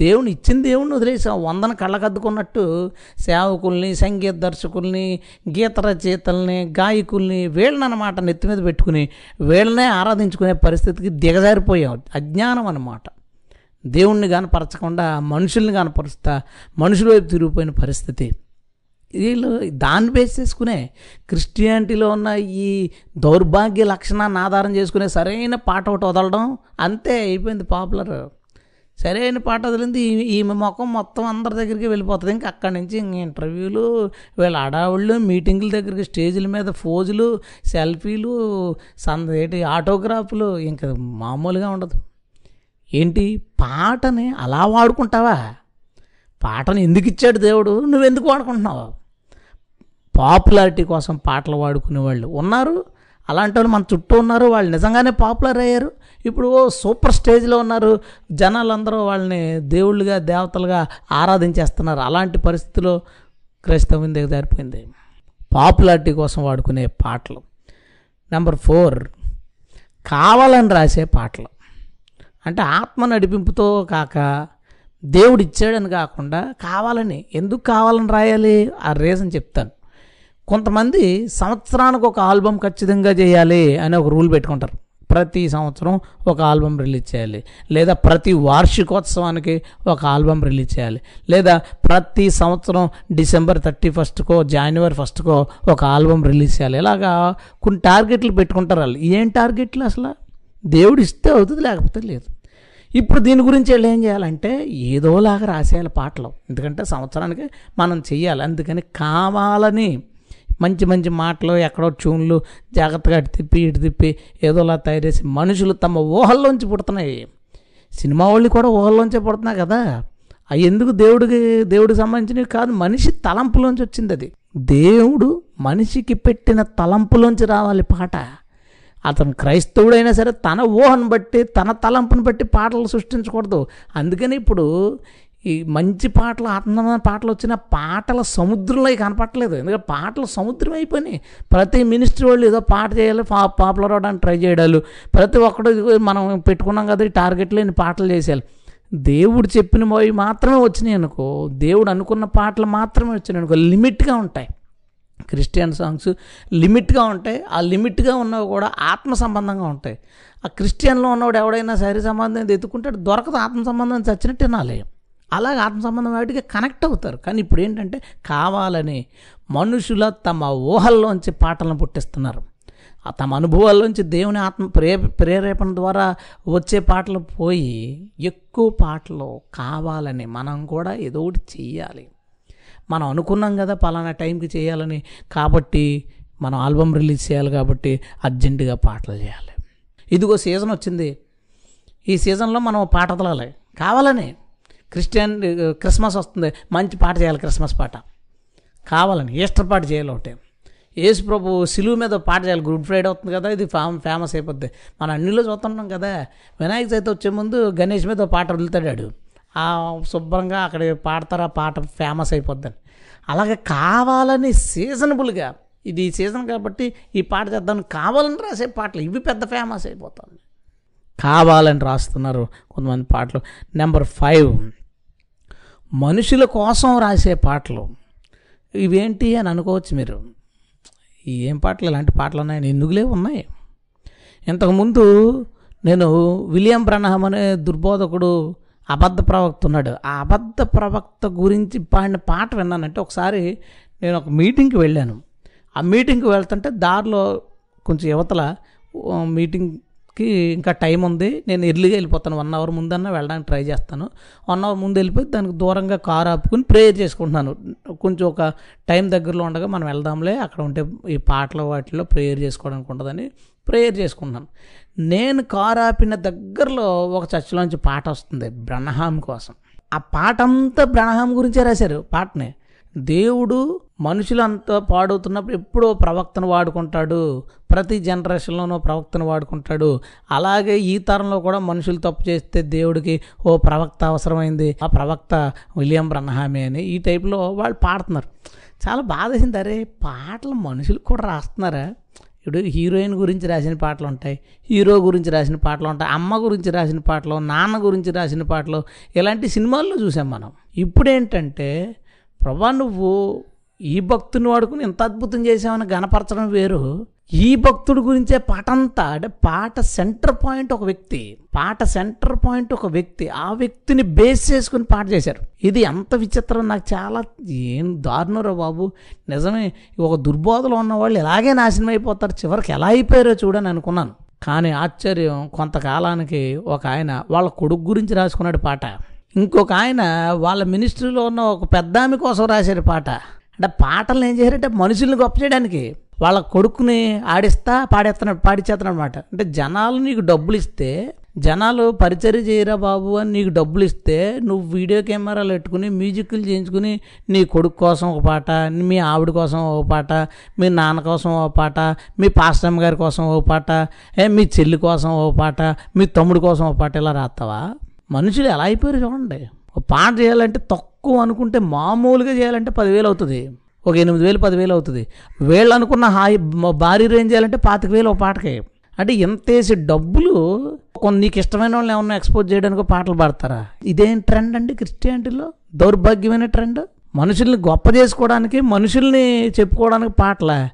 దేవుని ఇచ్చిన దేవుణ్ణి వదిలేసాం. వందన కళ్ళకద్దుకున్నట్టు సేవకుల్ని సంగీత దర్శకుల్ని గీత రచయితల్ని గాయకుల్ని వీళ్ళని అనమాట నెత్తి మీద పెట్టుకుని వీళ్ళనే ఆరాధించుకునే పరిస్థితికి దిగజారిపోయాం. అజ్ఞానం అన్నమాట. దేవుణ్ణి కనపరచకుండా మనుషుల్ని కనపరుస్తా మనుషుల వైపు తిరిగిపోయిన పరిస్థితి. వీళ్ళు దాన్ని బేస్ చేసుకునే క్రిస్టియానిటీలో ఉన్న ఈ దౌర్భాగ్య లక్షణాన్ని ఆధారం చేసుకునే సరైన పాట ఒకటి వదలడం అంతే అయిపోయింది పాపులర్ సరైన పాట వదిలింది ఈమె ముఖం మొత్తం అందరి దగ్గరికి వెళ్ళిపోతుంది. ఇంకా అక్కడి నుంచి ఇంక ఇంటర్వ్యూలు వీళ్ళ అడావుళ్ళు మీటింగుల దగ్గరికి స్టేజ్ల మీద ఫోజులు సెల్ఫీలు సంద ఏంటి ఆటోగ్రాఫ్లు ఇంకా మామూలుగా ఉండదు. ఏంటి పాటని అలా వాడుకుంటావా? పాటను ఎందుకు ఇచ్చాడు దేవుడు? నువ్వెందుకు వాడుకుంటున్నావు? పాపులారిటీ కోసం పాటలు వాడుకునే వాళ్ళు ఉన్నారు. అలాంటి వాళ్ళు మన చుట్టూ ఉన్నారు. వాళ్ళు నిజంగానే పాపులర్ అయ్యారు. ఇప్పుడు సూపర్ స్టేజ్లో ఉన్నారు. జనాలందరూ వాళ్ళని దేవుళ్ళుగా దేవతలుగా ఆరాధించేస్తున్నారు. అలాంటి పరిస్థితిలో క్రైస్తవం దగ్గర జరిపోయింది. పాపులారిటీ కోసం వాడుకునే పాటలు. నెంబర్ ఫోర్ కావాలని రాసే పాటలు. అంటే ఆత్మ నడిపింపుతో కాక దేవుడు ఇచ్చాడని కాకుండా కావాలని. ఎందుకు కావాలని రాయాలి? ఆ రీజన్ చెప్తాను. కొంతమంది సంవత్సరానికి ఒక ఆల్బమ్ ఖచ్చితంగా చేయాలి అని ఒక రూల్ పెట్టుకుంటారు. ప్రతి సంవత్సరం ఒక ఆల్బమ్ రిలీజ్ చేయాలి. లేదా ప్రతి వార్షికోత్సవానికి ఒక ఆల్బమ్ రిలీజ్ చేయాలి. లేదా ప్రతి సంవత్సరం డిసెంబర్ థర్టీ ఫస్ట్కో జనవరి ఫస్ట్కో ఒక ఆల్బమ్ రిలీజ్ చేయాలి. ఇలాగా కొన్ని టార్గెట్లు పెట్టుకుంటారు వాళ్ళు. ఏం టార్గెట్లు అసలు? దేవుడు ఇస్తే అవుతుంది లేకపోతే లేదు. ఇప్పుడు దీని గురించి వెళ్ళి ఏం చేయాలంటే ఏదోలాగా రాసేయాలి పాటలు. ఎందుకంటే సంవత్సరానికి మనం చెయ్యాలి. అందుకని కావాలని మంచి మంచి మాటలు ఎక్కడో ట్యూన్లు జాగ్రత్తగా అటు తిప్పి ఇటు తిప్పి ఏదోలా తయారు చేసి మనుషులు తమ ఊహల్లోంచి పుడుతున్నాయి. సినిమా వాళ్ళు కూడా ఊహల్లోంచే పుడుతున్నాయి కదా. అవి ఎందుకు దేవుడికి దేవుడికి సంబంధించినవి కాదు మనిషి తలంపులోంచి వచ్చింది అది. దేవుడు మనిషికి పెట్టిన తలంపులోంచి రావాలి పాట. అతను క్రైస్తవుడైనా సరే తన ఊహను బట్టి తన తలంపుని బట్టి పాటలు సృష్టించకూడదు. అందుకని ఇప్పుడు ఈ మంచి పాటలు ఆత్మమైన పాటలు వచ్చిన పాటల సముద్రంలో ఇక కనపట్లేదు ఎందుకంటే పాటలు సముద్రం అయిపోయినాయి. ప్రతి మినిస్ట్రీ వాళ్ళు ఏదో పాట చేయాలి పా పాపులర్ అవడానికి ట్రై చేయడాలు. ప్రతి ఒక్కడు మనం పెట్టుకున్నాం కదా ఈ టార్గెట్ లేని పాటలు చేసేయాలి. దేవుడు చెప్పినవి మాత్రమే వచ్చినాయి అనుకో దేవుడు అనుకున్న పాటలు మాత్రమే వచ్చినాయి అనుకో లిమిట్గా ఉంటాయి. క్రిస్టియన్ సాంగ్స్ లిమిట్గా ఉంటాయి. ఆ లిమిట్గా ఉన్నవి కూడా ఆత్మ సంబంధంగా ఉంటాయి. ఆ క్రిస్టియన్లో ఉన్నవాడు ఎవడైనా శరీర సంబంధం ఎత్తుకుంటాడు దొరకదు ఆత్మ సంబంధం చచ్చినట్టు తినాలి. అలాగే ఆత్మ సంబంధం వాటికి కనెక్ట్ అవుతారు. కానీ ఇప్పుడు ఏంటంటే కావాలని మనుషుల తమ ఊహల్లోంచి పాటలను పుట్టిస్తున్నారు. ఆ తమ అనుభవాల్లోంచి దేవుని ఆత్మ ప్రే ప్రేరేపణ ద్వారా వచ్చే పాటలు పోయి ఎక్కువ పాటలు కావాలని మనం కూడా ఏదో ఒకటి చెయ్యాలి. మనం అనుకున్నాం కదా పలానా టైంకి చేయాలని. కాబట్టి మనం ఆల్బమ్ రిలీజ్ చేయాలి కాబట్టి అర్జెంటుగా పాటలు చేయాలి. ఇదిగో సీజన్ వచ్చింది. ఈ సీజన్లో మనం పాట వదలాలి. కావాలని క్రిస్టియన్ క్రిస్మస్ వస్తుంది. మంచి పాట చేయాలి క్రిస్మస్ పాట. కావాలని ఈస్టర్ పాట చేయాలి ఒకటి. యేసు ప్రభు సిలువు మీద పాట చేయాలి. గుడ్ ఫ్రైడే అవుతుంది కదా ఇది ఫేమ ఫేమస్ అయిపోద్ది. మనం అన్నిలో చూస్తున్నాం కదా వినాయక చవితి వచ్చే ముందు గణేష్ మీద పాట వదులుతాడాడు శుభ్రంగా అక్కడ పాడతారు ఆ పాట ఫేమస్ అయిపోద్దని. అలాగే కావాలని సీజనబుల్గా ఇది సీజన్ కాబట్టి ఈ పాట చేద్దాం కావాలని రాసే పాటలు ఇవి పెద్ద ఫేమస్ అయిపోతుంది కావాలని రాస్తున్నారు కొంతమంది పాటలు. నెంబర్ ఫైవ్ మనుషుల కోసం రాసే పాటలు. ఇవేంటి అని అనుకోవచ్చు మీరు. ఏం పాటలు? ఇలాంటి పాటలు ఉన్నాయని ఎందుకులే ఉన్నాయి? ఇంతకుముందు నేను విలియం బ్రనహం అనే దుర్బోధకుడు అబద్ధ ప్రవక్త ఉన్నాడు. ఆ అబద్ధ ప్రవక్త గురించి పాడిన పాట విన్నానంటే ఒకసారి నేను ఒక మీటింగ్కి వెళ్ళాను. ఆ మీటింగ్కి వెళ్తుంటే దారిలో కొంచెం యువతల మీటింగ్కి ఇంకా టైం ఉంది. నేను ఎర్లీగా వెళ్ళిపోతాను. వన్ అవర్ ముందన్నా వెళ్ళడానికి ట్రై చేస్తాను. వన్ అవర్ ముందు వెళ్ళిపోయి దానికి దూరంగా కారు ఆపుకుని ప్రేయర్ చేసుకుంటున్నాను. కొంచెం ఒక టైం దగ్గరలో ఉండగా మనం వెళ్దాంలే. అక్కడ ఉంటే ఈ పాటలు వాటిలో ప్రేయర్ చేసుకోవడానికి ఉండదని ప్రేయర్ చేసుకుంటున్నాను. నేను కారు ఆపిన దగ్గరలో ఒక చర్చిలోంచి పాట వస్తుంది బ్రహ్మహాం కోసం. ఆ పాట అంతా బ్రహ్మహాం గురించే రాశారు పాటని. దేవుడు మనుషులంతా పాడవుతున్నప్పుడు ఎప్పుడో ప్రవక్తను వాడుకుంటాడు ప్రతి జనరేషన్లోనూ ప్రవక్తను వాడుకుంటాడు. అలాగే ఈ తరంలో కూడా మనుషులు తప్పు చేస్తే దేవుడికి ఓ ప్రవక్త అవసరమైంది ఆ ప్రవక్త విలియం బ్రహ్హామే అని ఈ టైప్లో వాళ్ళు పాడుతున్నారు. చాలా బాధేసింది. అరే పాటలు మనుషులు కూడా రాస్తున్నారా? ఇప్పుడు హీరోయిన్ గురించి రాసిన పాటలు ఉంటాయి హీరో గురించి రాసిన పాటలు ఉంటాయి అమ్మ గురించి రాసిన పాటలు నాన్న గురించి రాసిన పాటలు ఇలాంటి సినిమాల్లో చూసాం మనం. ఇప్పుడేంటంటే ప్రభా నువ్వు ఈ భక్తుని వాడుకుని ఇంత అద్భుతం చేసామని గణపరచడం వేరు. ఈ భక్తుడి గురించే పాట అంతా అంటే పాట సెంటర్ పాయింట్ ఒక వ్యక్తి పాట సెంటర్ పాయింట్ ఒక వ్యక్తి ఆ వ్యక్తిని బేస్ చేసుకుని పాట చేశారు. ఇది ఎంత విచిత్రం నాకు చాలా ఏం దారుణరా బాబు. నిజమే ఒక దుర్బోధలో ఉన్న వాళ్ళు ఇలాగే నాశనం అయిపోతారు. చివరికి ఎలా అయిపోయారో చూడని అనుకున్నాను. కానీ ఆశ్చర్యం కొంతకాలానికి ఒక ఆయన వాళ్ళ కొడుకు గురించి రాసుకున్నాడు పాట. ఇంకొక ఆయన వాళ్ళ మినిస్ట్రీలో ఉన్న ఒక పెద్ద ఆమె కోసం రాశారు పాట. అంటే పాటలు ఏం చేశారంటే మనుషుల్ని గొప్ప చేయడానికి వాళ్ళ కొడుకుని ఆడిస్తా పాడేస్తున్నాడు పాడిచేస్తున్నాడు అనమాట అంటే జనాలు నీకు డబ్బులు ఇస్తే జనాలు పరిచర్య చేయరా బాబు అని నీకు డబ్బులు ఇస్తే నువ్వు వీడియో కెమెరాలు పెట్టుకుని మ్యూజిక్లు చేయించుకుని నీ కొడుకు కోసం ఒక పాట మీ ఆవిడ కోసం ఒక పాట మీ నాన్న కోసం ఒక పాట మీ పాస్టమ్ గారి కోసం ఒక పాట ఏ మీ చెల్లి కోసం ఒక పాట మీ తమ్ముడి కోసం ఒక పాట ఇలా రాస్తావా మనుషులు ఎలా అయిపోయారు చూడండి. ఒక పాట చేయాలంటే తక్కువ అనుకుంటే మామూలుగా చేయాలంటే పదివేలు అవుతుంది. ఒక ఎనిమిది వేలు పదివేలు అవుతుంది. వీళ్ళు అనుకున్న హాయి భారీ రేంజ్ చేయాలంటే పాతిక వేలు ఒక పాటకి. అంటే ఇంతేసి డబ్బులు కొన్ని నీకు ఇష్టమైన వాళ్ళని ఏమన్నా ఎక్స్పోజ్ చేయడానికి పాటలు పాడతారా? ఇదేం ట్రెండ్ అండి క్రిస్టియానిటీలో దౌర్భాగ్యమైన ట్రెండ్ మనుషుల్ని గొప్ప చేసుకోవడానికి మనుషుల్ని చెప్పుకోవడానికి పాటలే?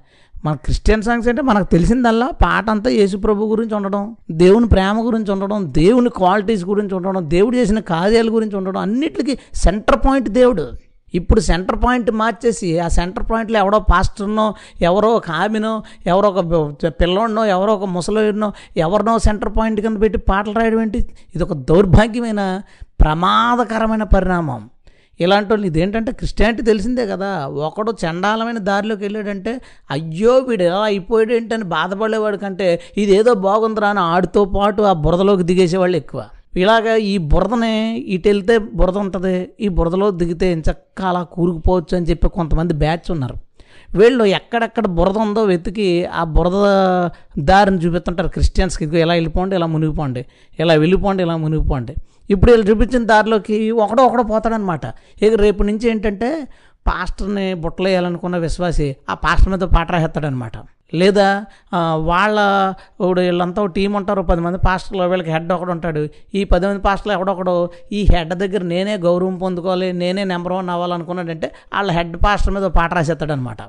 మన క్రిస్టియన్ సాంగ్స్ అంటే మనకు తెలిసిందల్లా పాట అంతా యేసుప్రభు గురించి ఉండడం దేవుని ప్రేమ గురించి ఉండడం దేవుని క్వాలిటీస్ గురించి ఉండడం దేవుడు చేసిన కార్యాల గురించి ఉండడం అన్నిటికీ సెంటర్ పాయింట్ దేవుడు. ఇప్పుడు సెంటర్ పాయింట్ మార్చేసి ఆ సెంటర్ పాయింట్లో ఎవడో పాస్టర్నో ఎవరో ఒక ఆమెనో ఎవరో ఒక పిల్లోడినో ఎవరో ఒక ముసలినో ఎవరినో సెంటర్ పాయింట్ కింద పెట్టి పాటలు రాయడం ఏంటి? ఇది ఒక దౌర్భాగ్యమైన ప్రమాదకరమైన పరిణామం. ఇలాంటి వాళ్ళు ఇదేంటంటే క్రిస్టియానిటీ తెలిసిందే కదా. ఒకడు చండాలమైన దారిలోకి వెళ్ళాడంటే అయ్యో వీడు ఎలా అయిపోయాడు ఏంటని బాధపడేవాడు కంటే ఇదేదో బాగుందిరా అని ఆడితో పాటు ఆ బురదలోకి దిగేసేవాళ్ళు ఎక్కువ. ఇలాగ ఈ బురదనే ఇటు వెళ్తే బురద ఉంటుంది ఈ బురదలో దిగితే ఇంచక్క అలా కూరుకుపోవచ్చు అని చెప్పి కొంతమంది బ్యాచ్ ఉన్నారు. వీళ్ళు ఎక్కడెక్కడ బురద ఉందో వెతికి ఆ బురద దారిని చూపిస్తుంటారు. క్రిస్టియన్స్కి ఇదిగో ఇలా వెళ్ళిపోండి ఇలా మునిగిపోండి ఇలా వెళ్ళిపోండి ఇలా మునిగిపోండి. ఇప్పుడు వీళ్ళు చూపించిన దారిలోకి ఒకడో ఒకడో పోతాడనమాట ఇక రేపు నుంచి ఏంటంటే పాస్టర్ని బుట్టలేయాలనుకున్న విశ్వాసి ఆ పాస్టర్ మీద పాట రాసేస్తాడనమాట. లేదా వాళ్ళ ఇప్పుడు వీళ్ళంతా టీం ఉంటారు పది మంది పాస్టర్లు వీళ్ళకి హెడ్ ఒకడు ఉంటాడు. ఈ పది మంది పాస్టర్లు ఎవడొకడు ఈ హెడ్ దగ్గర నేనే గౌరవం పొందుకోవాలి నేనే నెంబర్ వన్ అవ్వాలనుకున్నాడంటే వాళ్ళ హెడ్ పాస్టర్ మీద పాట రాసేస్తాడనమాట.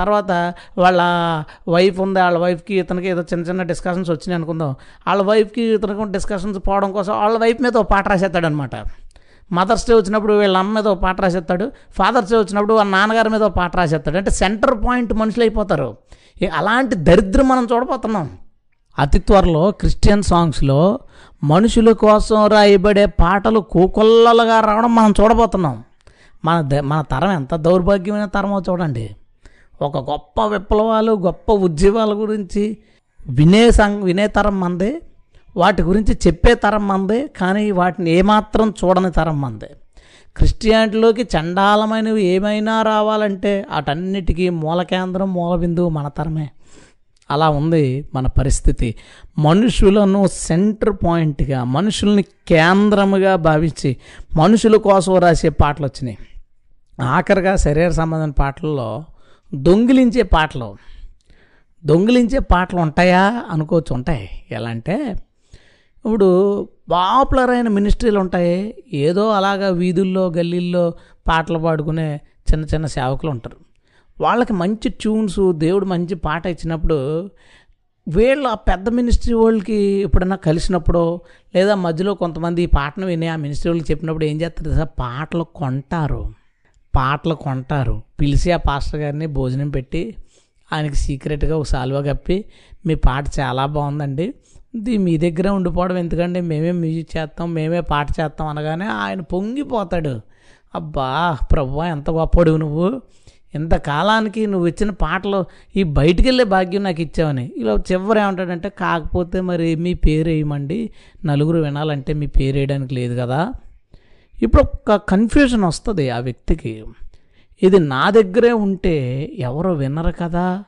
తర్వాత వాళ్ళ వైఫ్ ఉంది వాళ్ళ వైఫ్కి ఇతనికి ఏదో చిన్న చిన్న డిస్కషన్స్ వచ్చినాయి అనుకుందాం. వాళ్ళ వైఫ్కి ఇతనికి డిస్కషన్స్ పోవడం కోసం వాళ్ళ వైఫ్ మీద పాట రాసేస్తాడనమాట. మదర్స్ డే వచ్చినప్పుడు వీళ్ళ అమ్మ మీద ఒక పాట రాసేస్తాడు ఫాదర్స్ డే వచ్చినప్పుడు వాళ్ళ నాన్నగారి మీద ఒక పాట రాసేస్తాడు. అంటే సెంటర్ పాయింట్ మనుషులు అయిపోతారు. అలాంటి దరిద్రం మనం చూడబోతున్నాం. అతి త్వరలో క్రిస్టియన్ సాంగ్స్లో మనుషుల కోసం రాయబడే పాటలు కోకొల్లలుగా రావడం మనం చూడబోతున్నాం. మన మన తరం ఎంత దౌర్భాగ్యమైన తరమో చూడండి. ఒక గొప్ప విప్లవాలు గొప్ప ఉద్యమాల గురించి వినే సం వినే తరం మందే. వాటి గురించి చెప్పే తరం మందే కానీ వాటిని ఏమాత్రం చూడని తరం మందే. క్రిస్టియానిటీలోకి చండాలమైనవి ఏమైనా రావాలంటే వాటన్నిటికీ మూల కేంద్రం మూల బిందువు మన తరమే. అలా ఉంది మన పరిస్థితి. మనుషులను సెంటర్ పాయింట్గా మనుషుల్ని కేంద్రముగా భావించి మనుషుల కోసం రాసే పాటలు వచ్చినాయి. ఆఖరిగా శరీర సంబంధమైన పాటల్లో దొంగిలించే పాటలు. దొంగిలించే పాటలు ఉంటాయా? అనుకోవచ్చు ఉంటాయి. ఎలా అంటే ఇప్పుడు పాపులర్ అయిన మినిస్ట్రీలు ఉంటాయి. ఏదో అలాగా వీధుల్లో గల్లీల్లో పాటలు పాడుకునే చిన్న చిన్న సేవకులు ఉంటారు. వాళ్ళకి మంచి ట్యూన్స్ దేవుడు మంచి పాట ఇచ్చినప్పుడు వీళ్ళు ఆ పెద్ద మినిస్ట్రీ వాళ్ళకి ఎప్పుడైనా కలిసినప్పుడు లేదా మధ్యలో కొంతమంది ఈ పాటను విని ఆ మినిస్ట్రీ వాళ్ళకి చెప్పినప్పుడు ఏం చేస్తారు సార్? పాటలు కొంటారు. పాటలు కొంటారు. పిలిచి ఆ పాస్టర్ గారిని భోజనం పెట్టి ఆయనకి సీక్రెట్గా ఒక సాల్వా కప్పి మీ పాట చాలా బాగుందండి. ఇది మీ దగ్గర ఉండిపోవడం ఎందుకంటే మేమే మ్యూజిక్ చేస్తాం మేమే పాట చేస్తాం అనగానే ఆయన పొంగిపోతాడు. అబ్బా ప్రభు ఎంత గొప్పడు నువ్వు. ఇంతకాలానికి నువ్వు ఇచ్చిన పాటలు ఈ బయటికి వెళ్ళే భాగ్యం నాకు ఇచ్చావని. ఇలా చివరి ఏమంటాడంటే కాకపోతే మరి మీ పేరు వేయమండి నలుగురు వినాలంటే మీ పేరు వేయడానికి లేదు కదా? ఇప్పుడు ఒక కన్ఫ్యూజన్ వస్తుంది ఆ వ్యక్తికి. ఇది నా దగ్గరే ఉంటే ఎవరు వినరు కదా?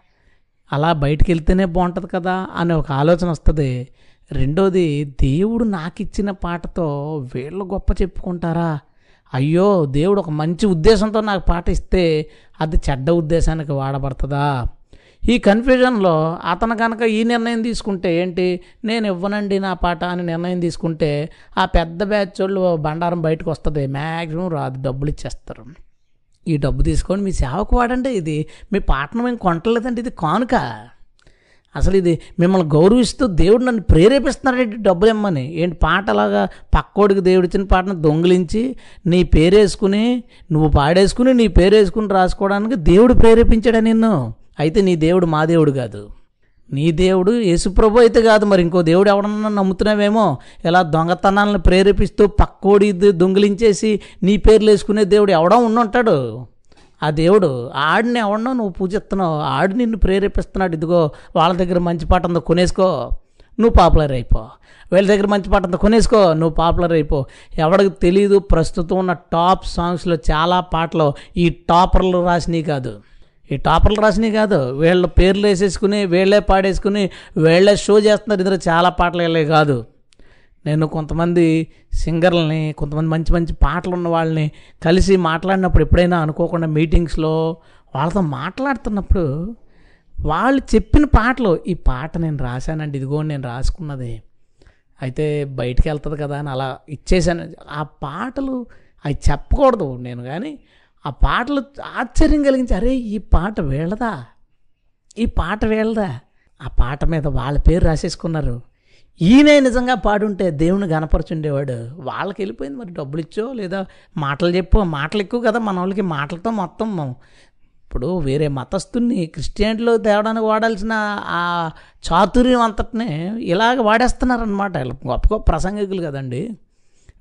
అలా బయటికి వెళ్తేనే బాగుంటుంది కదా అనే ఒక ఆలోచన వస్తుంది. రెండోది దేవుడు నాకు ఇచ్చిన పాటతో వీళ్ళు గొప్ప చెప్పుకుంటారా? అయ్యో దేవుడు ఒక మంచి ఉద్దేశంతో నాకు పాట ఇస్తే అది చెడ్డ ఉద్దేశానికి వాడబడుతుందా? ఈ కన్ఫ్యూజన్లో అతను కనుక ఈ నిర్ణయం తీసుకుంటే ఏంటి? నేను ఇవ్వనండి నా పాట అని నిర్ణయం తీసుకుంటే ఆ పెద్ద బ్యాచ్ వాళ్ళు బండారం బయటకు వస్తుంది. మ్యాక్సిమం రాదు డబ్బులు ఇచ్చేస్తారు. ఈ డబ్బు తీసుకొని మీ సేవకు వాడండి ఇది మీ పాటను మేము కొంటలేదండి ఇది కానుక. అసలు ఇది మిమ్మల్ని గౌరవిస్తూ దేవుడు నన్ను ప్రేరేపిస్తున్నాడంటే డబ్బులు ఇమ్మని? ఏంటి పాటలాగా పక్కోడికి దేవుడు ఇచ్చిన పాటను దొంగిలించి నీ పేరేసుకుని నువ్వు పాడేసుకుని నీ పేరేసుకుని రాసుకోవడానికి దేవుడు ప్రేరేపించాడా నిన్ను? అయితే నీ దేవుడు మా దేవుడు కాదు. నీ దేవుడు యేసుప్రభు అయితే కాదు మరి. ఇంకో దేవుడు ఎవడన్నా నమ్ముతున్నావేమో? ఇలా దొంగతనాలను ప్రేరేపిస్తూ పక్కోడి దొంగిలించేసి నీ పేర్లు వేసుకునే దేవుడు ఎవడో ఉండుంటాడు ఆ దేవుడు ఆడిని ఎవడనో నువ్వు పూజిస్తున్నావు. ఆడు నిన్ను ప్రేరేపిస్తున్నాడు. ఇదిగో వాళ్ళ దగ్గర మంచి పాట ఉందో కొనేసుకో. నువ్వు పాపులర్ అయిపో. వీళ్ళ దగ్గర మంచి పాట అంతా కొనేసుకో. నువ్వు పాపులర్ అయిపో. ఎవడికి తెలియదు ప్రస్తుతం ఉన్న టాప్ సాంగ్స్లో చాలా పాటలు ఈ టాపర్లు రాసినవి కాదు. ఈ టాపర్లు రాసినవి కాదు. వీళ్ళ పేర్లు వేసేసుకుని వీళ్ళే పాడేసుకుని వీళ్ళే షో చేస్తున్నారు. ఇందులో చాలా పాటలు వెళ్ళే కాదు. నేను కొంతమంది సింగర్లని కొంతమంది మంచి మంచి పాటలు ఉన్న వాళ్ళని కలిసి మాట్లాడినప్పుడు ఎప్పుడైనా అనుకోకుండా మీటింగ్స్లో వాళ్ళతో మాట్లాడుతున్నప్పుడు వాళ్ళు చెప్పిన పాటలు ఈ పాట నేను రాశానండి ఇదిగో నేను రాసుకున్నది. అయితే బయటికి వెళ్తుంది కదా అని అలా ఇచ్చేసాను ఆ పాటలు అవి చెప్పకూడదు. నేను కానీ ఆ పాటలు ఆశ్చర్యం కలిగించి అరే ఈ పాట వీళ్ళదా? ఈ పాట వీళ్ళదా? ఆ పాట మీద వాళ్ళ పేరు రాసేసుకున్నారు. ఈయనే నిజంగా పాడుంటే దేవుని గనపరచుండేవాడు వాళ్ళకి వెళ్ళిపోయింది మరి డబ్బులు ఇచ్చో లేదా మాటలు చెప్పు మాటలు ఎక్కువ కదా మన వాళ్ళకి మాటలతో మొత్తం ఇప్పుడు వేరే మతస్థుని క్రిస్టియన్లో తేవడానికి వాడాల్సిన ఆ చాతుర్యం అంతటినే ఇలాగ వాడేస్తున్నారనమాట వీళ్ళు గొప్ప గొప్ప ప్రసంగికులు కదండి.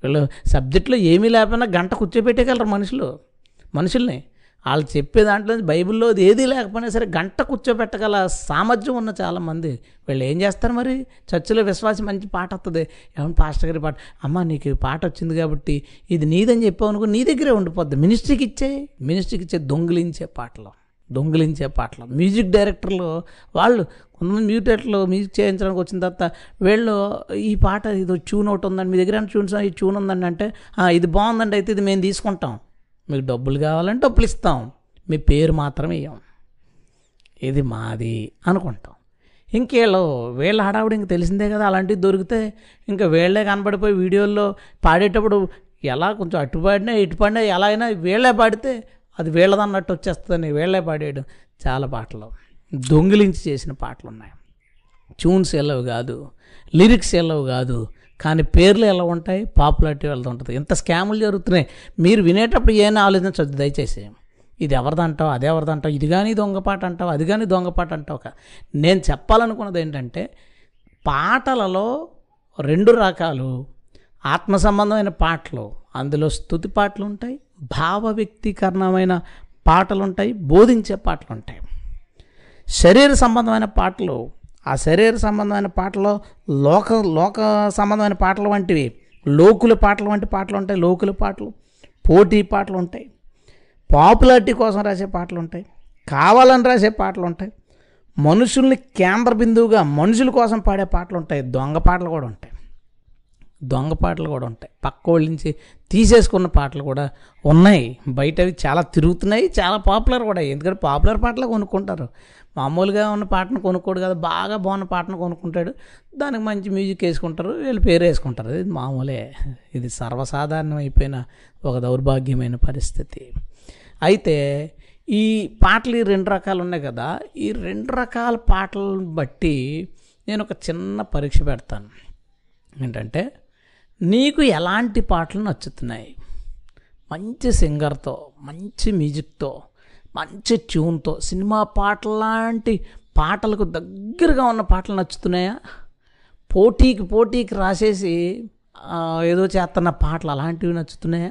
వీళ్ళు సబ్జెక్టులో ఏమీ లేకపోయినా గంట కూర్చోబెట్టేయగలరు మనుషులు. మనుషుల్ని. వాళ్ళు చెప్పే దాంట్లో బైబిల్లో ఏదీ లేకపోయినా సరే గంట కూర్చోబెట్టగల సామర్థ్యం ఉన్న చాలామంది. వీళ్ళు ఏం చేస్తారు మరి? చర్చిలో విశ్వాసం మంచి పాట వస్తుంది ఏమన్నా పాస్టర్ గారి పాట అమ్మ నీకు పాట వచ్చింది కాబట్టి ఇది నీదని చెప్పావు అనుకో నీ దగ్గరే ఉండిపోద్ది. మినిస్ట్రీకి ఇచ్చే మినిస్ట్రీకి ఇచ్చే దొంగిలించే పాటలు. దొంగిలించే పాటలు. మ్యూజిక్ డైరెక్టర్లు వాళ్ళు కొంతమంది మ్యూజిక్ డైరెక్టర్లు మ్యూజిక్ చేయించడానికి వచ్చిన తర్వాత వీళ్ళు ఈ పాట ఇది ట్యూన్ ఒకటి ఉందండి మీ దగ్గర ట్యూన్స్ ఈ ట్యూన్ ఉందండి అంటే ఇది బాగుందండి అయితే ఇది మేము తీసుకుంటాం. మీకు డబ్బులు కావాలంటే డబ్బులు ఇస్తాం. మీ పేరు మాత్రమే ఇవ్వం ఇది మాది అనుకుంటాం. ఇంకేళ్ళు వీళ్ళ హడావుడు ఇంక తెలిసిందే కదా అలాంటివి దొరికితే ఇంకా వీళ్ళే కనబడిపోయి వీడియోల్లో పాడేటప్పుడు ఎలా కొంచెం అటు పాడినా ఇటు పాడినా ఎలా అయినా వీళ్ళే పాడితే అది వీళ్ళదన్నట్టు వచ్చేస్తుందని వీళ్ళే పాడేయడం చాలా పాటలు. దొంగిలించి చేసిన పాటలు ఉన్నాయి ట్యూన్స్ ఎల్లవు కాదు లిరిక్స్ ఎల్లవు కాదు కానీ పేర్లు ఎలా ఉంటాయి? పాపులారిటీ వెళ్తూ ఉంటుంది? ఇంత స్కాములు జరుగుతున్నాయి? మీరు వినేటప్పుడు ఏమైనా ఆలోచించవద్దు దయచేసి. ఇది ఎవరిదంటావు అది ఎవరిదంటావు ఇది కానీ దొంగపాట అంటావు అది కానీ దొంగపాట అంటావు కా? నేను చెప్పాలనుకున్నది ఏంటంటే పాటలలో రెండు రకాలు ఆత్మ సంబంధమైన పాటలు అందులో స్థుతి పాటలు ఉంటాయి భావ వ్యక్తీకరణమైన పాటలు ఉంటాయి బోధించే పాటలు ఉంటాయి. శరీర సంబంధమైన పాటలు ఆ శరీర సంబంధమైన పాటలో లోక లోక సంబంధమైన పాటలు వంటివి. లోకుల పాటలు వంటి పాటలు ఉంటాయి లోకుల పాటలు పోటీ పాటలు ఉంటాయి. పాపులారిటీ కోసం రాసే పాటలు ఉంటాయి. కావాలని రాసే పాటలు ఉంటాయి. మనుషుల్ని కేంద్ర బిందువుగా మనుషుల కోసం పాడే పాటలు ఉంటాయి. దొంగ పాటలు కూడా ఉంటాయి. దొంగ పాటలు కూడా ఉంటాయి. పక్క వాళ్ళ నుంచి తీసేసుకున్న పాటలు కూడా ఉన్నాయి. బయట అవి చాలా తిరుగుతున్నాయి చాలా పాపులర్ కూడా ఎందుకంటే పాపులర్ పాటలు కొనుక్కుంటారు. మామూలుగా ఉన్న పాటను కొనుక్కోడు కదా బాగా బాగున్న పాటను కొనుక్కుంటాడు. దానికి మంచి మ్యూజిక్ వేసుకుంటారు వీళ్ళు పేరు వేసుకుంటారు. ఇది మామూలే. ఇది సర్వసాధారణమైపోయిన ఒక దౌర్భాగ్యమైన పరిస్థితి. అయితే ఈ పాటలు ఈ రెండు రకాలు ఉన్నాయి కదా ఈ రెండు రకాల పాటలను బట్టి నేను ఒక చిన్న పరీక్ష పెడతాను. ఏంటంటే నీకు ఎలాంటి పాటలు నచ్చుతున్నాయి? మంచి సింగర్తో మంచి మ్యూజిక్తో మంచి ట్యూన్తో సినిమా పాటలు లాంటి పాటలకు దగ్గరగా ఉన్న పాటలు నచ్చుతున్నాయా? పోటీకి పోటీకి రాసేసి ఏదో చేస్తున్న పాటలు అలాంటివి నచ్చుతున్నాయా?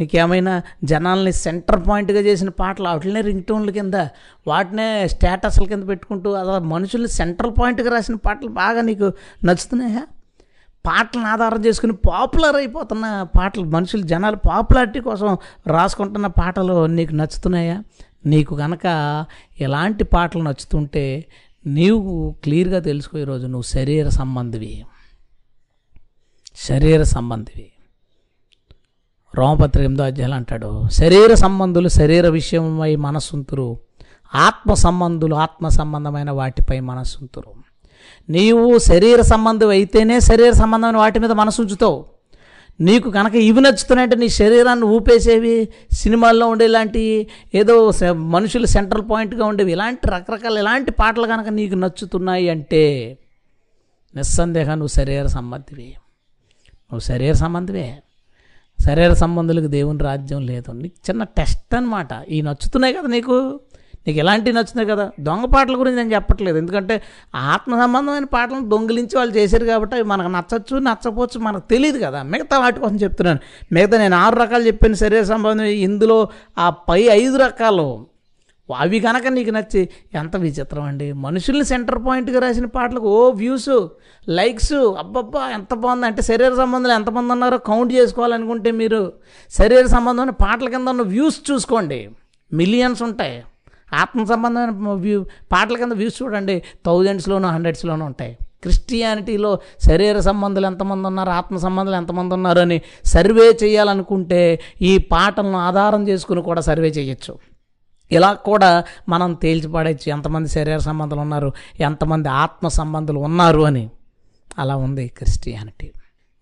నీకేమైనా జనాల్ని సెంటర్ పాయింట్గా చేసిన పాటలు వాటినే రింగ్ టోన్ల కింద వాటినే స్టేటస్ల కింద పెట్టుకుంటూ అలా మనుషుల్ని సెంట్రల్ పాయింట్గా రాసిన పాటలు బాగా నీకు నచ్చుతున్నాయా? పాటలను ఆధారం చేసుకుని పాపులర్ అయిపోతున్న పాటలు మనుషులు జనాలు పాపులారిటీ కోసం రాసుకుంటున్న పాటలు నీకు నచ్చుతున్నాయా? నీకు కనుక ఎలాంటి పాటలు నచ్చుతుంటే నీవు క్లియర్గా తెలుసుకో ఈరోజు నువ్వు శరీర సంబంధివి. శరీర సంబంధివి. రోమపత్రిక ఎనిమిదో అధ్యాయులు అంటాడు శరీర సంబంధులు శరీర విషయమై మనస్సుంతురు. ఆత్మ సంబంధులు ఆత్మ సంబంధమైన వాటిపై మనస్సుంతురు. నీవు శరీర సంబంధం అయితేనే శరీర సంబంధమైన వాటి మీద మనసు ఉంచుతావు. నీకు కనుక ఇవి నచ్చుతున్నాయంటే నీ శరీరాన్ని ఊపేసేవి సినిమాల్లో ఉండే ఇలాంటి ఏదో మనుషులు సెంట్రల్ పాయింట్గా ఉండేవి ఇలాంటి రకరకాల ఇలాంటి పాటలు కనుక నీకు నచ్చుతున్నాయి అంటే నిస్సందేహం నువ్వు శరీర సంబంధివి. నువ్వు శరీర సంబంధివే. శరీర సంబంధులకు దేవుని రాజ్యం లేదు. నీకు చిన్న టెస్ట్ అనమాట ఈ నచ్చుతున్నాయి కదా నీకు? నీకు ఎలాంటివి నచ్చుతున్నాయి కదా? దొంగ పాటల గురించి నేను చెప్పట్లేదు. ఎందుకంటే ఆత్మ సంబంధమైన పాటలను దొంగిలించి వాళ్ళు చేశారు కాబట్టి అవి మనకు నచ్చచ్చు నచ్చకపోవచ్చు మనకు తెలియదు కదా. మిగతా వాటి కోసం చెప్తున్నాను. మిగతా నేను ఆరు రకాలు చెప్పాను శరీర సంబంధం ఇందులో ఆ పై ఐదు రకాలు అవి కనుక నీకు నచ్చి ఎంత విచిత్రం అండి. మనుషుల్ని సెంటర్ పాయింట్గా రాసిన పాటలకు ఓ వ్యూస్ లైక్స్ అబ్బబ్బా ఎంత బాగుంది. అంటే శరీర సంబంధాలు ఎంతమంది ఉన్నారో కౌంట్ చేసుకోవాలనుకుంటే మీరు శరీర సంబంధమైన పాటల కింద ఉన్న వ్యూస్ చూసుకోండి. మిలియన్స్ ఉంటాయి. ఆత్మ సంబంధమైన వ్యూ పాటల కింద వ్యూస్ చూడండి. థౌజండ్స్లోనూ హండ్రెడ్స్లోనూ ఉంటాయి. క్రిస్టియానిటీలో శరీర సంబంధాలు ఎంతమంది ఉన్నారు ఆత్మ సంబంధాలు ఎంతమంది ఉన్నారు అని సర్వే చేయాలనుకుంటే ఈ పాటలను ఆధారం చేసుకుని కూడా సర్వే చేయొచ్చు. ఇలా కూడా మనం తేల్చిపడవచ్చు ఎంతమంది శరీర సంబంధాలు ఉన్నారు ఎంతమంది ఆత్మ సంబంధాలు ఉన్నారు అని. అలా ఉంది క్రిస్టియానిటీ.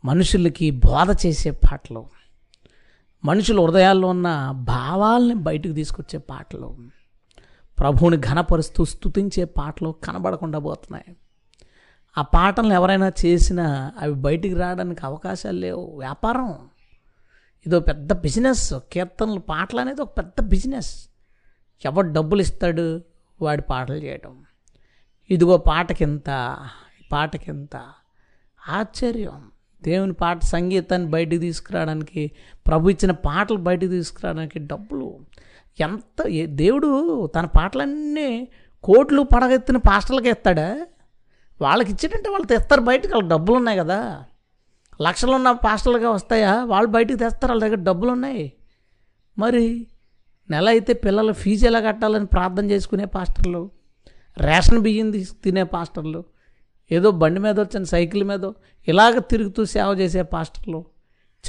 మనుషులకి బోధ చేసే పాటలు. మనుషుల హృదయాల్లో ఉన్న భావాల్ని బయటకు తీసుకొచ్చే పాటలు. ప్రభువుని ఘనపరుస్తూ స్తుతించే పాటలు కనబడకుండా పోతున్నాయి. ఆ పాటలను ఎవరైనా చేసినా అవి బయటికి రావడానికి అవకాశాలు లేవు. వ్యాపారం. ఇదో పెద్ద బిజినెస్. కీర్తనలు పాటలు అనేది ఒక పెద్ద బిజినెస్. ఎవడు డబ్బులు ఇస్తాడు వాడి పాటలు చేయడం ఇదిగో పాటకింత ఈ పాటకింత. ఆశ్చర్యం. దేవుని పాట సంగీతాన్ని బయటికి తీసుకురావడానికి ప్రభు ఇచ్చిన పాటలు బయటికి తీసుకురావడానికి డబ్బులు. ఎంత దేవుడు తన పాటలన్నీ కోట్లు పడగెత్తిన పాస్టర్లకి ఎత్తాడా వాళ్ళకి ఇచ్చేటంటే వాళ్ళు తెస్తారు బయటకు వాళ్ళకి డబ్బులు ఉన్నాయి కదా. లక్షలు ఉన్న పాస్టర్లుగా వస్తాయా? వాళ్ళు బయటకు తెస్తారు వాళ్ళ దగ్గర డబ్బులు ఉన్నాయి మరి నెల అయితే పిల్లల ఫీజు ఎలా కట్టాలని ప్రార్థన చేసుకునే పాస్టర్లు? రేషన్ బియ్యం తినే పాస్టర్లు? ఏదో బండి మీద వచ్చిన సైకిల్ మీద ఇలాగ తిరుగుతూ సేవ చేసే పాస్టర్లు?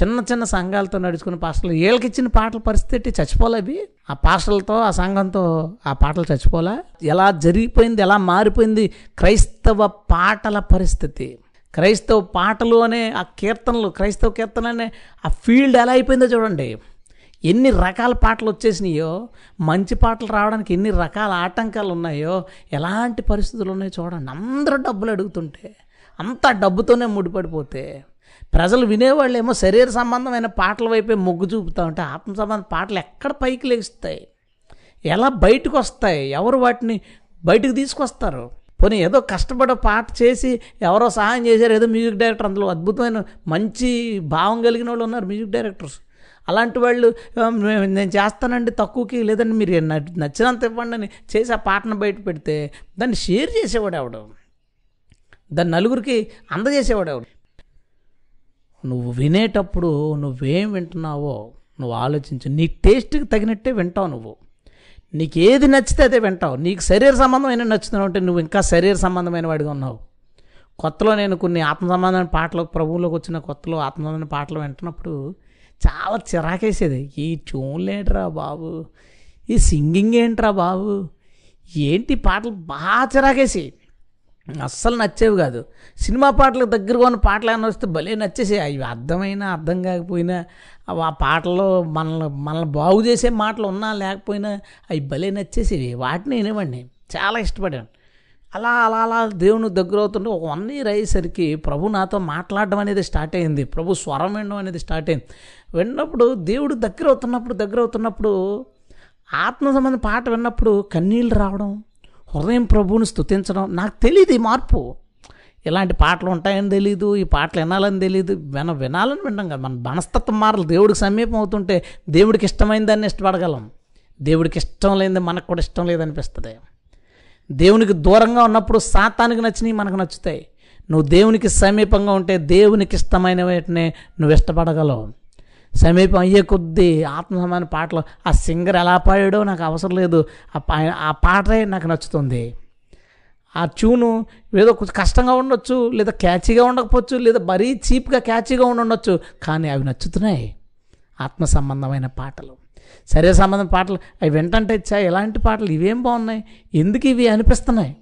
చిన్న చిన్న సంఘాలతో నడుచుకునే పాస్టర్లు వీళ్ళకి ఇచ్చిన పాటల పరిస్థితి చచ్చిపోలే అవి. ఆ పాస్టర్లతో ఆ సంఘంతో ఆ పాటలు చచ్చిపోలే. ఎలా జరిగిపోయింది ఎలా మారిపోయింది క్రైస్తవ పాటల పరిస్థితి? క్రైస్తవ పాటలు అనే ఆ కీర్తనలు క్రైస్తవ కీర్తన అనే ఆ ఫీల్డ్ ఎలా అయిపోయిందో చూడండి. ఎన్ని రకాల పాటలు వచ్చేసినాయో మంచి పాటలు రావడానికి ఎన్ని రకాల ఆటంకాలు ఉన్నాయో ఎలాంటి పరిస్థితులు ఉన్నాయో చూడండి. అందరూ డబ్బులు అడుగుతుంటే అంతా డబ్బుతోనే ముడిపడిపోతే ప్రజలు వినేవాళ్ళు ఏమో శరీర సంబంధమైన పాటల వైపే మొగ్గు చూపుతా ఉంటే ఆత్మ సంబంధ పాటలు ఎక్కడ పైకి లేస్తాయి ఎలా బయటకు వస్తాయి ఎవరు వాటిని బయటకు తీసుకొస్తారు? పోనీ ఏదో కష్టపడి పాట చేసి ఎవరో సహాయం చేశారు ఏదో మ్యూజిక్ డైరెక్టర్ అందులో అద్భుతమైన మంచి భావం కలిగిన వాళ్ళు ఉన్నారు మ్యూజిక్ డైరెక్టర్స్. అలాంటి వాళ్ళు నేను చేస్తానండి తక్కువకి లేదండి మీరు నచ్చినంత ఇవ్వండి అని చేసి ఆ పాటను బయట పెడితే దాన్ని షేర్ చేసేవాడు ఎవడు? దాన్ని నలుగురికి అందజేసేవాడు ఎవడు? నువ్వు వినేటప్పుడు నువ్వేం వింటున్నావో నువ్వు ఆలోచించు. నీ టేస్ట్కి తగినట్టే వింటావు నువ్వు. నీకు ఏది నచ్చితే అదే వింటావు. నీకు శరీర సంబంధమైన నచ్చుతున్నావు అంటే నువ్వు ఇంకా శరీర సంబంధమైన వాడిగా ఉన్నావు. కొత్తలో నేను కొన్ని ఆత్మ సంబంధమైన పాటలు ప్రభువులోకి వచ్చిన కొత్తలో ఆత్మ సంబంధమైన పాటలు వింటున్నప్పుడు చాలా చిరాకేసేది. ఈ ట్యూన్లేంట్రా బాబు? ఈ సింగింగ్ ఏంట్రా బాబు? ఏంటి పాటలు? బాగా చిరాకేసి అస్సలు నచ్చేవి కాదు. సినిమా పాటలకు దగ్గరగా ఉన్న పాటలు ఏమైనా వస్తే భలే నచ్చేసే అవి అర్థమైనా అర్థం కాకపోయినా అవి ఆ పాటల్లో మనల్ని మనల్ని బాగు చేసే మాటలు ఉన్నా లేకపోయినా అవి భలే నచ్చేసేవి. వాటిని వినేవాడిని చాలా ఇష్టపడాను. అలా అలా అలా దేవుని దగ్గర అవుతుంటే ఒక వన్ ఇయర్ అయ్యేసరికి ప్రభు నాతో మాట్లాడడం అనేది స్టార్ట్ అయింది. ప్రభు స్వరం వినడం అనేది స్టార్ట్ అయింది. విన్నప్పుడు దేవుడు దగ్గర అవుతున్నప్పుడు దగ్గర అవుతున్నప్పుడు ఆత్మ సంబంధ పాట విన్నప్పుడు కన్నీళ్ళు రావడం హృదయం ప్రభువుని స్థుతించడం నాకు తెలియదు ఈ మార్పు. ఇలాంటి పాటలు ఉంటాయని తెలియదు ఈ పాటలు వినాలని తెలియదు విన వినాలని వినడం కదా. మన మనస్తత్వం మారలు దేవుడికి సమీపం అవుతుంటే దేవుడికి ఇష్టమైన దాన్ని ఇష్టపడగలం. దేవుడికి ఇష్టం లేనిది మనకు కూడా ఇష్టం లేదనిపిస్తుంది. దేవునికి దూరంగా ఉన్నప్పుడు సాతానికి నచ్చినవి మనకు నచ్చుతాయి. నువ్వు దేవునికి సమీపంగా ఉంటే దేవునికి ఇష్టమైన వాటిని నువ్వు ఇష్టపడగలవు. సమీపం అయ్యే కొద్దీ ఆత్మసమాన పాటలు ఆ సింగర్ ఎలా పాడాడో నాకు అవసరం లేదు. ఆ పా ఆ పాటే నాకు నచ్చుతుంది. ఆ ట్యూను ఏదో కొంచెం కష్టంగా ఉండొచ్చు లేదా క్యాచీగా ఉండకపోవచ్చు లేదా మరీ చీప్గా క్యాచీగా ఉండి ఉండొచ్చు కానీ అవి నచ్చుతున్నాయి. ఆత్మ సంబంధమైన పాటలు. సరే సంబంధం పాటలు అవి వింటంటే ఇచ్చా ఎలాంటి పాటలు? ఇవేం బాగున్నాయి? ఎందుకు ఇవి అనిపిస్తున్నాయి?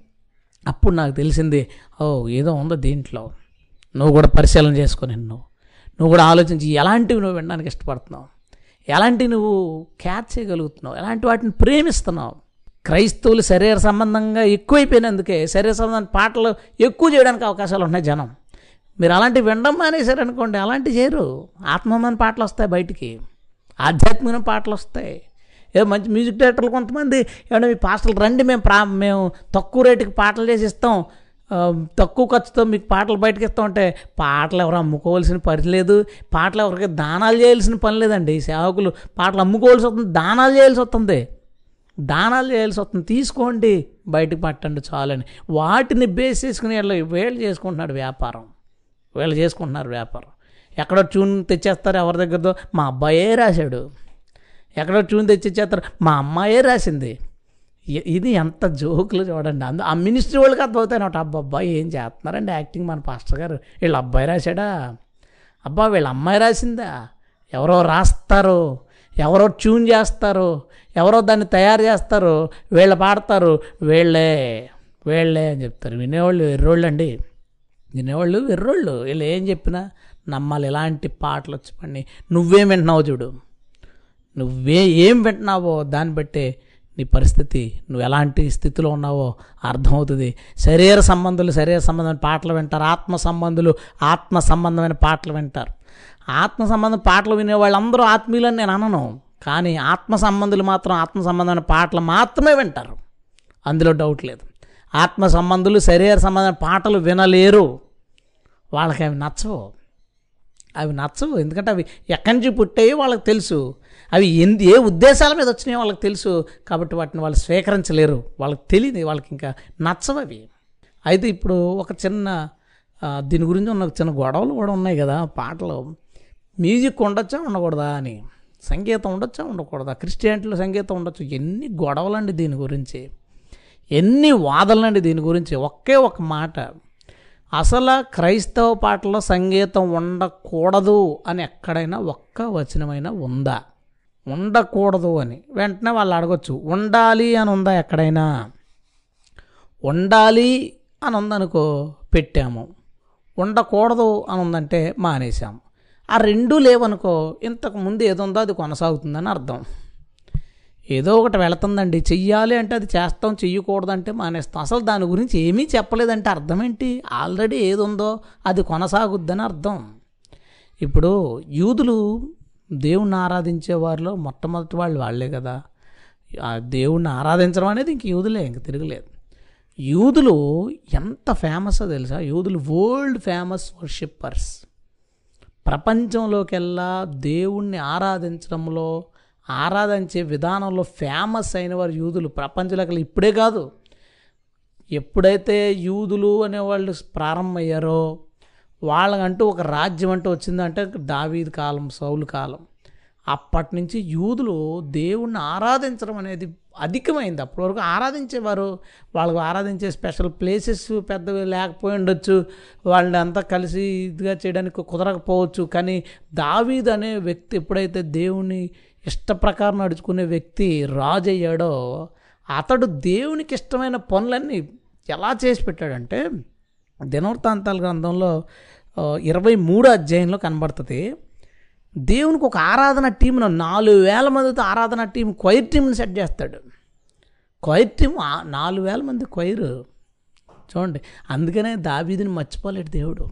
అప్పుడు నాకు తెలిసింది ఓ ఏదో ఉందో దీంట్లో. నువ్వు కూడా పరిశీలన చేసుకొని నువ్వు నువ్వు కూడా ఆలోచించి ఎలాంటివి నువ్వు వినడానికి ఇష్టపడుతున్నావు? ఎలాంటివి నువ్వు క్యాచ్ చేయగలుగుతున్నావు? ఎలాంటి వాటిని ప్రేమిస్తున్నావు? క్రైస్తవులు శరీర సంబంధంగా ఎక్కువైపోయినందుకే శరీర సంబంధం పాటలు ఎక్కువ చేయడానికి అవకాశాలు ఉన్నాయి జనం. మీరు అలాంటివి వినడం మానేశారనుకోండి అలాంటివి చేయరు. ఆత్మమైన పాటలు వస్తాయి బయటికి. ఆధ్యాత్మికమైన పాటలు వస్తాయి. ఏ మంచి మ్యూజిక్ డైరెక్టర్లు కొంతమంది ఏమన్నా మీ పాటలు రండి మేము ప్రా మేము తక్కువ రేటుకి పాటలు చేసి ఇస్తాం. తక్కువ ఖర్చుతో మీకు పాటలు బయటకి ఇస్తాం ఉంటే పాటలు ఎవరు అమ్ముకోవాల్సిన పని లేదు. పాటలు ఎవరికి దానాలు చేయాల్సిన పని లేదండి. సేవకులు పాటలు అమ్ముకోవాల్సి వస్తుంది దానాలు చేయాల్సి వస్తుంది. దానాలు చేయాల్సి వస్తుంది. తీసుకోండి బయటకు పట్టండి చాలని. వాటిని బేస్ చేసుకుని వీళ్ళు వీళ్ళు చేసుకుంటున్నాడు వ్యాపారం. వీళ్ళు చేసుకుంటున్నారు వ్యాపారం. ఎక్కడో ట్యూన్ తెచ్చేస్తారు ఎవరి దగ్గరదో. మా అబ్బాయే రాశాడు. ఎక్కడో ట్యూన్ తెచ్చిచ్చేస్తారు. మా అమ్మాయే రాసింది. ఇది ఎంత జోకులు చూడండి. అందు ఆ మినిస్ట్రీ వాళ్ళకి అర్థమవుతాయి. అన్నమాట అబ్బా అబ్బాయి ఏం చేస్తున్నారండి యాక్టింగ్ మన పాస్టర్ గారు? వీళ్ళ అబ్బాయి రాశాడా? అబ్బా వీళ్ళ అమ్మాయి రాసిందా? ఎవరో రాస్తారు ఎవరో ట్యూన్ చేస్తారు ఎవరో దాన్ని తయారు చేస్తారు వీళ్ళు పాడతారు వీళ్ళే వీళ్ళే అని చెప్తారు. వినేవాళ్ళు ఎర్రోళ్ళు అండి వినేవాళ్ళు ఎర్రోళ్ళు. వీళ్ళు ఏం చెప్పినా నమ్మాలి. ఇలాంటి పాటలు వచ్చి పండి నువ్వేం వింటున్నావు చూడు. నువ్వే ఏం వింటున్నావో దాన్ని బట్టే నీ పరిస్థితి నువ్వు ఎలాంటి స్థితిలో ఉన్నావో అర్థమవుతుంది. శరీర సంబంధులు శరీర సంబంధమైన పాటలు వింటారు ఆత్మ సంబంధులు ఆత్మ సంబంధమైన పాటలు వింటారు. ఆత్మ సంబంధం పాటలు వినే వాళ్ళందరూ ఆత్మీయులని నేను అనను కానీ ఆత్మ సంబంధులు మాత్రం ఆత్మ సంబంధమైన పాటలు మాత్రమే వింటారు. అందులో డౌట్ లేదు. ఆత్మ సంబంధులు శరీర సంబంధమైన పాటలు వినలేరు. వాళ్ళకి అవి నచ్చవు. అవి నచ్చవు. ఎందుకంటే అవి ఎక్కడి నుంచి పుట్టాయో వాళ్ళకి తెలుసు. అవి ఎందు ఏ ఉద్దేశాల మీద వచ్చినాయో వాళ్ళకి తెలుసు. కాబట్టి వాటిని వాళ్ళు స్వీకరించలేరు. వాళ్ళకి తెలియదు. వాళ్ళకి ఇంకా నచ్చవు అవి. అయితే ఇప్పుడు ఒక చిన్న దీని గురించి ఉన్న చిన్న గొడవలు కూడా ఉన్నాయి కదా పాటలు. మ్యూజిక్ ఉండొచ్చా ఉండకూడదా అని. సంగీతం ఉండొచ్చా ఉండకూడదా? క్రిస్టియానిటీలో సంగీతం ఉండొచ్చు. ఎన్ని గొడవలండి దీని గురించి. ఎన్ని వాదనలండి దీని గురించి. ఒకే ఒక మాట. అసలు క్రైస్తవ పాటల్లో సంగీతం ఉండకూడదు అని ఎక్కడైనా ఒక్క వచనమైనా ఉందా? ఉండకూడదు అని. వెంటనే వాళ్ళు అడగచ్చు ఉండాలి అని ఉందా ఎక్కడైనా? ఉండాలి అని ఉందనుకో పెట్టాము. ఉండకూడదు అని ఉందంటే మానేశాము. ఆ రెండూ లేవనుకో ఇంతకు ముందు ఏదో ఉందో అది కొనసాగుతుందని అర్థం. ఏదో ఒకటి వెళుతుందండి. చెయ్యాలి అంటే అది చేస్తాం చెయ్యకూడదంటే మానేస్తాం. అసలు దాని గురించి ఏమీ చెప్పలేదంటే అర్థం ఏంటి? ఆల్రెడీ ఏది ఉందో అది కొనసాగుద్దని అర్థం. ఇప్పుడు యూదులు దేవుణ్ణి ఆరాధించే వారిలో మొట్టమొదటి వాళ్ళు వాళ్ళే కదా. దేవుణ్ణి ఆరాధించడం అనేది ఇంక యూదులే ఇంక తిరగలేదు. యూదులు ఎంత ఫేమస్ తెలుసా? యూదులు వరల్డ్ ఫేమస్ వర్షిప్పర్స్ ప్రపంచంలోకెల్లా దేవుణ్ణి ఆరాధించడంలో ఆరాధించే విధానంలో ఫేమస్ అయిన వారు యూదులు. ప్రపంచలకలు ఇప్పుడే కాదు. ఎప్పుడైతే యూదులు అనేవాళ్ళు ప్రారంభమయ్యారో వాళ్ళకంటూ ఒక రాజ్యం అంటూ వచ్చిందంటే దావీద్ కాలం సౌలు కాలం. అప్పటి నుంచి యూదులు దేవుణ్ణి ఆరాధించడం అనేది అధికమైంది. అప్పటి వరకు ఆరాధించేవారు వాళ్ళకు ఆరాధించే స్పెషల్ ప్లేసెస్ పెద్దవి లేకపోయి ఉండొచ్చు. వాళ్ళని అంతా కలిసి ఇదిగా చేయడానికి కుదరకపోవచ్చు. కానీ దావీద్ అనే వ్యక్తి ఎప్పుడైతే దేవుణ్ణి ఇష్ట ప్రకారం నడుచుకునే వ్యక్తి రాజు అయ్యాడో అతడు దేవునికి ఇష్టమైన పనులన్నీ ఎలా చేసి పెట్టాడంటే దినవృత్తాంతాల గ్రంథంలో ఇరవై మూడు అధ్యాయంలో కనబడుతుంది. దేవునికి ఒక ఆరాధన టీంను నాలుగు వేల మందితో ఆరాధన టీం క్వైర్ టీంని సెట్ చేస్తాడు. క్వైర్ టీం నాలుగు వేల మంది క్వైరు. చూడండి అందుకనే దాబీదిని మర్చిపోలేడు దేవుడు.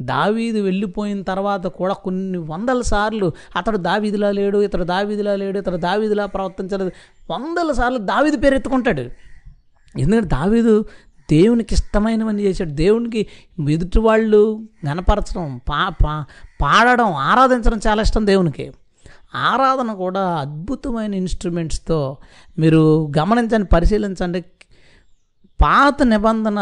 దావీదు వెళ్ళిపోయిన తర్వాత కూడా కొన్ని వందల సార్లు అతడు దావీదిలా లేడు ఇతడు దావీదిలా లేడు ఇతడు దావీదిలా ప్రవర్తించలేదు. వందల సార్లు దావీది పేరు ఎత్తుకుంటాడు. ఎందుకంటే దావీదు దేవునికి ఇష్టమైనవన్నీ చేశాడు. దేవునికి ఎదుటి వాళ్ళు గనపరచడం పా పా పాడడం ఆరాధించడం చాలా ఇష్టం దేవునికి. ఆరాధన కూడా అద్భుతమైన ఇన్స్ట్రుమెంట్స్తో మీరు గమనించండి పరిశీలించండి. పాత నిబంధన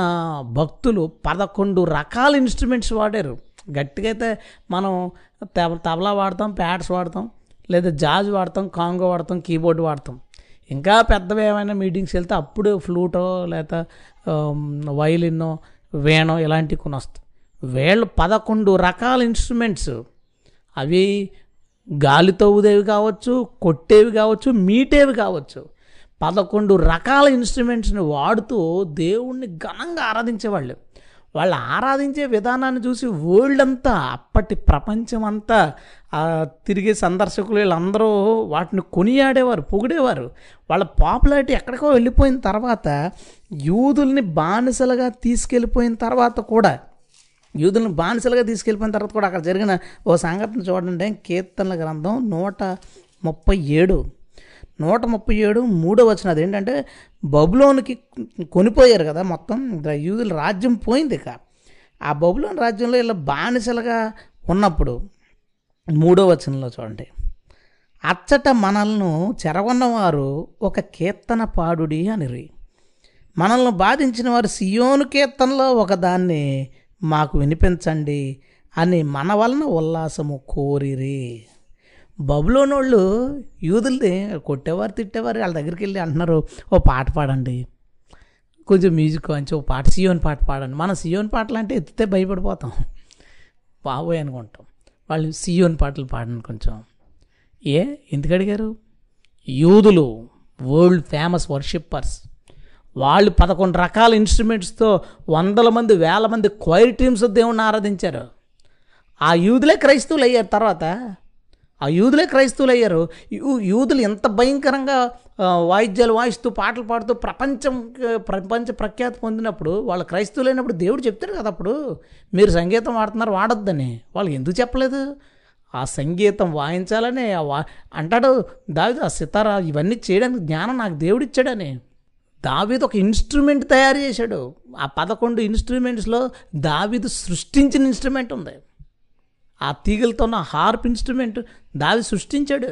భక్తులు పదకొండు రకాల ఇన్స్ట్రుమెంట్స్ వాడారు. గట్టిగా అయితే మనం తబ- తబలా వాడతాం ప్యాడ్స్ వాడతాం లేదా జాజ్ వాడతాం కాంగో వాడతాం కీబోర్డ్ వాడతాం. ఇంకా పెద్దవి ఏమైనా మీటింగ్స్ వెళ్తే అప్పుడు ఫ్లూటో లేదా వయలిన్నో వేణో ఇలాంటివి కొని వస్తాయి వేళ్ళు పదకొండు రకాల ఇన్స్ట్రుమెంట్స్. అవి గాలితో ఊదేవి కావచ్చు కొట్టేవి కావచ్చు మీటేవి కావచ్చు. పదకొండు రకాల ఇన్స్ట్రుమెంట్స్ని వాడుతూ దేవుణ్ణి ఘనంగా ఆరాధించేవాళ్ళు. వాళ్ళు ఆరాధించే విధానాన్ని చూసి వరల్డ్ అంతా అప్పటి ప్రపంచం అంతా తిరిగే సందర్శకులు వీళ్ళందరూ వాటిని కొనియాడేవారు పొగిడేవారు. వాళ్ళ పాపులారిటీ ఎక్కడికో వెళ్ళిపోయిన తర్వాత యూదుల్ని బానిసలుగా తీసుకెళ్ళిపోయిన తర్వాత కూడా యూదులను బానిసలుగా తీసుకెళ్ళిపోయిన తర్వాత కూడా అక్కడ జరిగిన ఓ సంఘటన చూడండి. కీర్తనల గ్రంథం నూట ముప్పై ఏడు. నూట ముప్పై ఏడు మూడో వచ్చిన అదేంటంటే బబులోనికి కొనిపోయారు కదా మొత్తం యూదుల రాజ్యం పోయింది ఇక. ఆ బబులోని రాజ్యంలో ఇలా బానిసలుగా ఉన్నప్పుడు మూడో వచనంలో చూడండి. అచ్చట మనల్ని చెరగొన్నవారు ఒక కీర్తన పాడుడి అనిరి. మనల్ని బాధించిన వారు సియోను కీర్తనలో ఒకదాన్ని మాకు వినిపించండి అని మన వలన ఉల్లాసము కోరిరి. బబులోనోళ్ళు యూదుల్ని కొట్టేవారు తిట్టేవారు వాళ్ళ దగ్గరికి వెళ్ళి అంటున్నారు ఓ పాట పాడండి. కొంచెం మ్యూజిక్ కొంచెం ఓ పాట సియోన్ పాట పాడండి. మనం సియోన్ పాటలు అంటే ఎత్తితే భయపడిపోతాం. బాబోయ్ అనుకుంటాం. వాళ్ళు సియోన్ పాటలు పాడండి కొంచెం. ఏ? ఎందుకు అడిగారు? యూదులు వరల్డ్ ఫేమస్ వర్షిప్పర్స్ వాళ్ళు పదకొండు రకాల ఇన్స్ట్రుమెంట్స్తో వందల మంది వేల మంది క్వైర్ టీమ్స్ దేవుణ్ణి ఆరాధించారు. ఆ యూదులే క్రైస్తవులు అయ్యారు తర్వాత. ఆ యూదులే క్రైస్తవులు అయ్యారు యూదులు ఎంత భయంకరంగా వాయిద్యాలు వాయిస్తూ పాటలు పాడుతూ ప్రపంచం ప్రపంచ ప్రఖ్యాతి పొందినప్పుడు వాళ్ళు క్రైస్తవులు అయినప్పుడు దేవుడు చెప్తాడు కదా అప్పుడు. మీరు సంగీతం వాడుతున్నారు వాడొద్దని. వాళ్ళు ఎందుకు చెప్పలేదు? ఆ సంగీతం వాయించాలని వా అంటాడు దావిదు ఆ సితారా ఇవన్నీ చేయడానికి జ్ఞానం నాకు దేవుడు ఇచ్చాడని. దావీదు ఒక ఇన్స్ట్రుమెంట్ తయారు చేశాడు. ఆ పదకొండు ఇన్స్ట్రుమెంట్స్లో దావీదు సృష్టించిన ఇన్స్ట్రుమెంట్ ఉంది. ఆ తీగలతో ఉన్న హార్ప్ ఇన్స్ట్రుమెంట్ దావి సృష్టించాడు.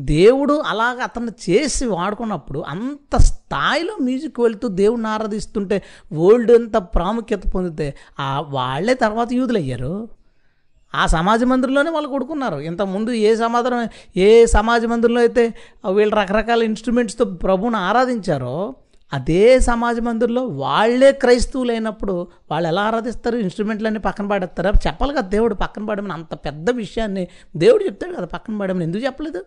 దేవుడు అలాగ అతను చేసి వాడుకున్నప్పుడు అంత స్థాయిలో మ్యూజిక్ వెళ్తూ దేవుడిని ఆరాధిస్తుంటే వరల్డ్ అంత ప్రాముఖ్యత పొందితే ఆ వాళ్ళే తర్వాత యూదులయ్యారు. ఆ సమాజ మందిరంలోనే వాళ్ళు కొడుకున్నారు. ఇంతకుముందు ఏ సమాధానం ఏ సమాజ మందిరంలో అయితే వీళ్ళు రకరకాల ఇన్స్ట్రుమెంట్స్తో ప్రభువుని ఆరాధించారో అదే సమాజ మందిరంలో వాళ్ళే క్రైస్తవులు అయినప్పుడు వాళ్ళు ఎలా ఆరాధిస్తారు? ఇన్స్ట్రుమెంట్లన్నీ పక్కన పాడేస్తారు? చెప్పాలి కదా దేవుడు పక్కన పాడమని. అంత పెద్ద విషయాన్ని దేవుడు చెప్తాడు కదా పక్కన పాడమని. ఎందుకు చెప్పలేదు?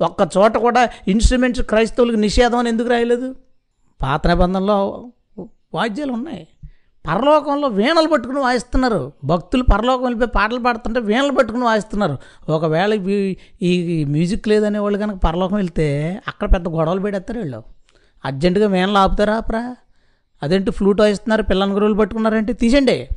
ఒక్క చోట కూడా ఇన్స్ట్రుమెంట్స్ క్రైస్తవులకు నిషేధం అని ఎందుకు రాయలేదు? పాత నిబంధనలో వాద్యాలు ఉన్నాయి. పరలోకంలో వీణలు పట్టుకుని వాయిస్తున్నారు. భక్తులు పరలోకం వెళ్ళిపోయి పాటలు పాడుతుంటే వీణలు పట్టుకుని వాయిస్తున్నారు. ఒకవేళ ఈ- మ్యూజిక్ లేదనే వాళ్ళు కనుక పరలోకం వెళ్తే అక్కడ పెద్ద గొడవలు పెడేస్తారు వీళ్ళు. అర్జెంటుగా వీణలు ఆపుతారా ఆపరా అదేంటి ఫ్లూట్ వాయిస్తున్నారు పిల్లల గురువులు పట్టుకున్నారంటే? తీసేయండి.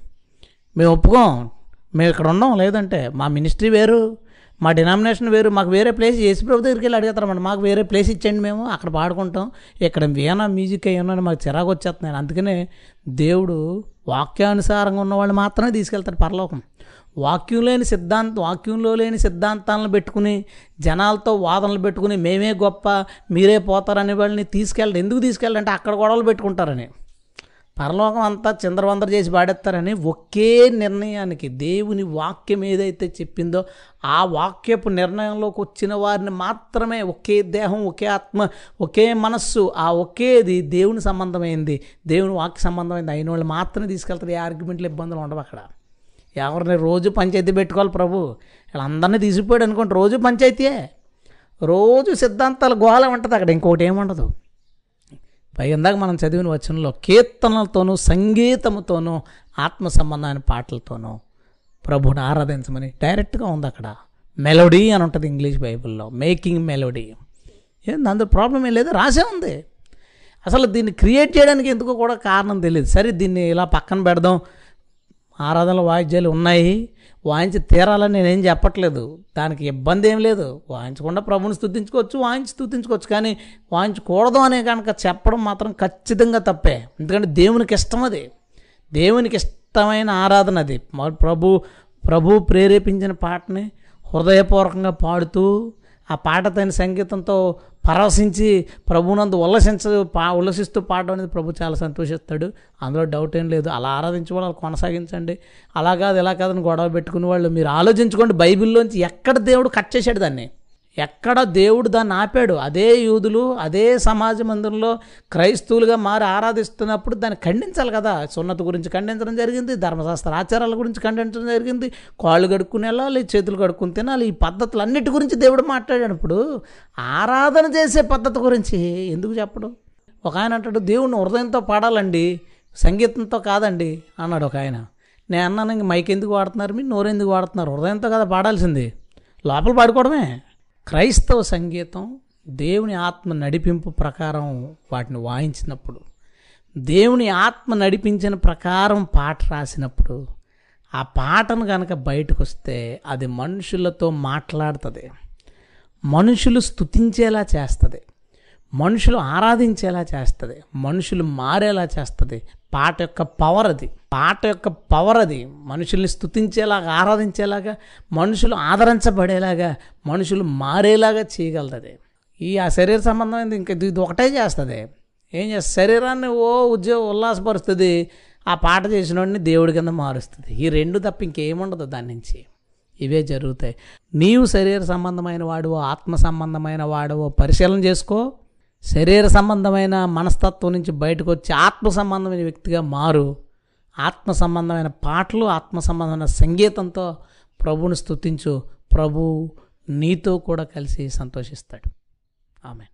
మేము ఒప్పుకోం. మేము ఇక్కడ ఉన్నాం లేదంటే మా మినిస్ట్రీ వేరు మా డినామినేషన్ వేరు మాకు వేరే ప్లేస్ యేసుప్రభు దగ్గరికి వెళ్ళి అడుగుతారన్నమాట మాకు వేరే ప్లేస్ ఇచ్చేయండి మేము అక్కడ పాడుకుంటాం. ఇక్కడ వీణ మ్యూజిక్ అయ్యా మాకు చిరాకు వచ్చేస్తున్నాయి. అందుకనే దేవుడు వాక్యానుసారంగా ఉన్న వాళ్ళు మాత్రమే తీసుకెళ్తారు పరలోకం. వాక్యం లేని సిద్ధాంతం వాక్యంలో లేని సిద్ధాంతాలను పెట్టుకుని జనాలతో వాదనలు పెట్టుకుని మేమే గొప్ప మీరే పోతారనే వాళ్ళని తీసుకెళ్ళండి ఎందుకు తీసుకెళ్ళంటే అక్కడ గొడవలు పెట్టుకుంటారని. పరలోకం అంతా చిందరవందర చేసి పాడేస్తారని ఒకే నిర్ణయానికి దేవుని వాక్యం ఏదైతే చెప్పిందో ఆ వాక్యపు నిర్ణయంలోకి వచ్చిన వారిని మాత్రమే ఒకే దేహం ఒకే ఆత్మ ఒకే మనస్సు ఆ ఒకేది దేవుని సంబంధమైంది. దేవుని వాక్య సంబంధమైంది. అయిన వాళ్ళు మాత్రమే తీసుకెళ్తారు. ఏ ఆర్గ్యుమెంట్లు ఇబ్బందులు ఉండవు అక్కడ. ఎవరిని రోజు పంచాయతీ పెట్టుకోవాలి ప్రభు. వీళ్ళందరినీ తీసిపోయాడు అనుకోండి. రోజు పంచాయతీయే. రోజు సిద్ధాంతాలు గోళ ఉంటుంది అక్కడ. ఇంకొకటి ఏముండదు పై ఇందాక మనం చదివిన వచనంలో కీర్తనలతోనూ సంగీతముతోనూ ఆత్మ సంబంధమైన పాటలతోనూ ప్రభుని ఆరాధించమని డైరెక్ట్గా ఉంది అక్కడ. మెలోడీ అని ఉంటుంది ఇంగ్లీష్ బైబిల్లో. Making melody. ఏంది అందులో ప్రాబ్లం ఏం లేదు రాసే ఉంది. అసలు దీన్ని క్రియేట్ చేయడానికి ఎందుకో కూడా కారణం తెలియదు సరే దీన్ని ఇలా పక్కన పెడదాం. ఆరాధనల వాయిద్యాలు ఉన్నాయి. వాయించి తీరాలని నేనేం చెప్పట్లేదు. దానికి ఇబ్బంది ఏం లేదు. వాయించకుండా ప్రభుని స్థుతించుకోవచ్చు వాయించి స్థుతించుకోవచ్చు కానీ వాయించకూడదు అనే కనుక చెప్పడం మాత్రం ఖచ్చితంగా తప్పే. ఎందుకంటే దేవునికి ఇష్టం అది. దేవునికి ఇష్టమైన ఆరాధన అది. ప్రభు ప్రభు ప్రేరేపించిన పాటని హృదయపూర్వకంగా పాడుతూ ఆ పాట తన సంగీతంతో పరవశించి ప్రభునందు ఉల్లసించ పా ఉల్లసిస్తూ పాడడం అనేది ప్రభు చాలా సంతోషిస్తాడు. అందులో డౌట్ ఏం లేదు. అలా ఆరాధించుకోవడం అలా కొనసాగించండి. అలా కాదు ఇలా కాదని గొడవ పెట్టుకునే వాళ్ళు మీరు ఆలోచించుకోండి. బైబిల్లోంచి ఎక్కడ దేవుడు కట్ చేశాడు దాన్ని? ఎక్కడ దేవుడు దాన్ని ఆపాడు? అదే యూదులు అదే సమాజ మందిరంలో క్రైస్తవులుగా మారి ఆరాధిస్తున్నప్పుడు దాన్ని ఖండించాలి కదా. సున్నత గురించి ఖండించడం జరిగింది ధర్మశాస్త్ర ఆచారాల గురించి ఖండించడం జరిగింది. కాళ్ళు కడుక్కుని వెళ్ళాలి చేతులు కడుక్కుని తినాలి ఈ పద్ధతులు అన్నిటి గురించి దేవుడు మాట్లాడినప్పుడు ఆరాధన చేసే పద్ధతి గురించి ఎందుకు చెప్పడు? ఒక ఆయన అంటాడు దేవుడిని హృదయంతో పాడాలండి సంగీతంతో కాదండి అన్నాడు ఒక ఆయన. నేను అన్నాను ఇంక మైక్ ఎందుకు వాడుతున్నారు? మీరు నోరు ఎందుకు వాడుతున్నారు? హృదయంతో కదా పాడాల్సింది. లోపల పాడుకోవడమే. క్రైస్తవ సంగీతం దేవుని ఆత్మ నడిపింపు ప్రకారం వాటిని వాయించినప్పుడు దేవుని ఆత్మ నడిపించిన ప్రకారం పాట రాసినప్పుడు ఆ పాటను కనుక బయటకు వస్తే అది మనుషులతో మాట్లాడుతుంది. మనుషులు స్తుతించేలా చేస్తుంది. మనుషులు ఆరాధించేలా చేస్తుంది. మనుషులు మారేలా చేస్తుంది. పాట యొక్క పవర్ అది. పాట యొక్క పవర్ అది. మనుషుల్ని స్తుతించేలాగా ఆరాధించేలాగా మనుషులు ఆదరించబడేలాగా మనుషులు మారేలాగా చేయగలదు అది ఈ ఆ శరీర సంబంధమైనది ఇంకా ఇది ఒకటే చేస్తుంది. ఏం చేస్తుంది శరీరాన్ని ఓ ఉద్యోగం ఉల్లాసపరుస్తుంది. ఆ పాట చేసినోడిని దేవుడి కింద మారుస్తుంది. ఈ రెండు తప్ప ఇంకేముండదు దాని నుంచి. ఇవే జరుగుతాయి. నీవు శరీర సంబంధమైన వాడువో ఆత్మ సంబంధమైన వాడువో పరిశీలన చేసుకో. శరీర సంబంధమైన మనస్తత్వం నుంచి బయటకు వచ్చి ఆత్మ సంబంధమైన వ్యక్తిగా మారు. ఆత్మ సంబంధమైన పాటలు ఆత్మ సంబంధమైన సంగీతంతో ప్రభువుని స్తుతించు. ప్రభు నీతో కూడా కలిసి సంతోషిస్తాడు. ఆమె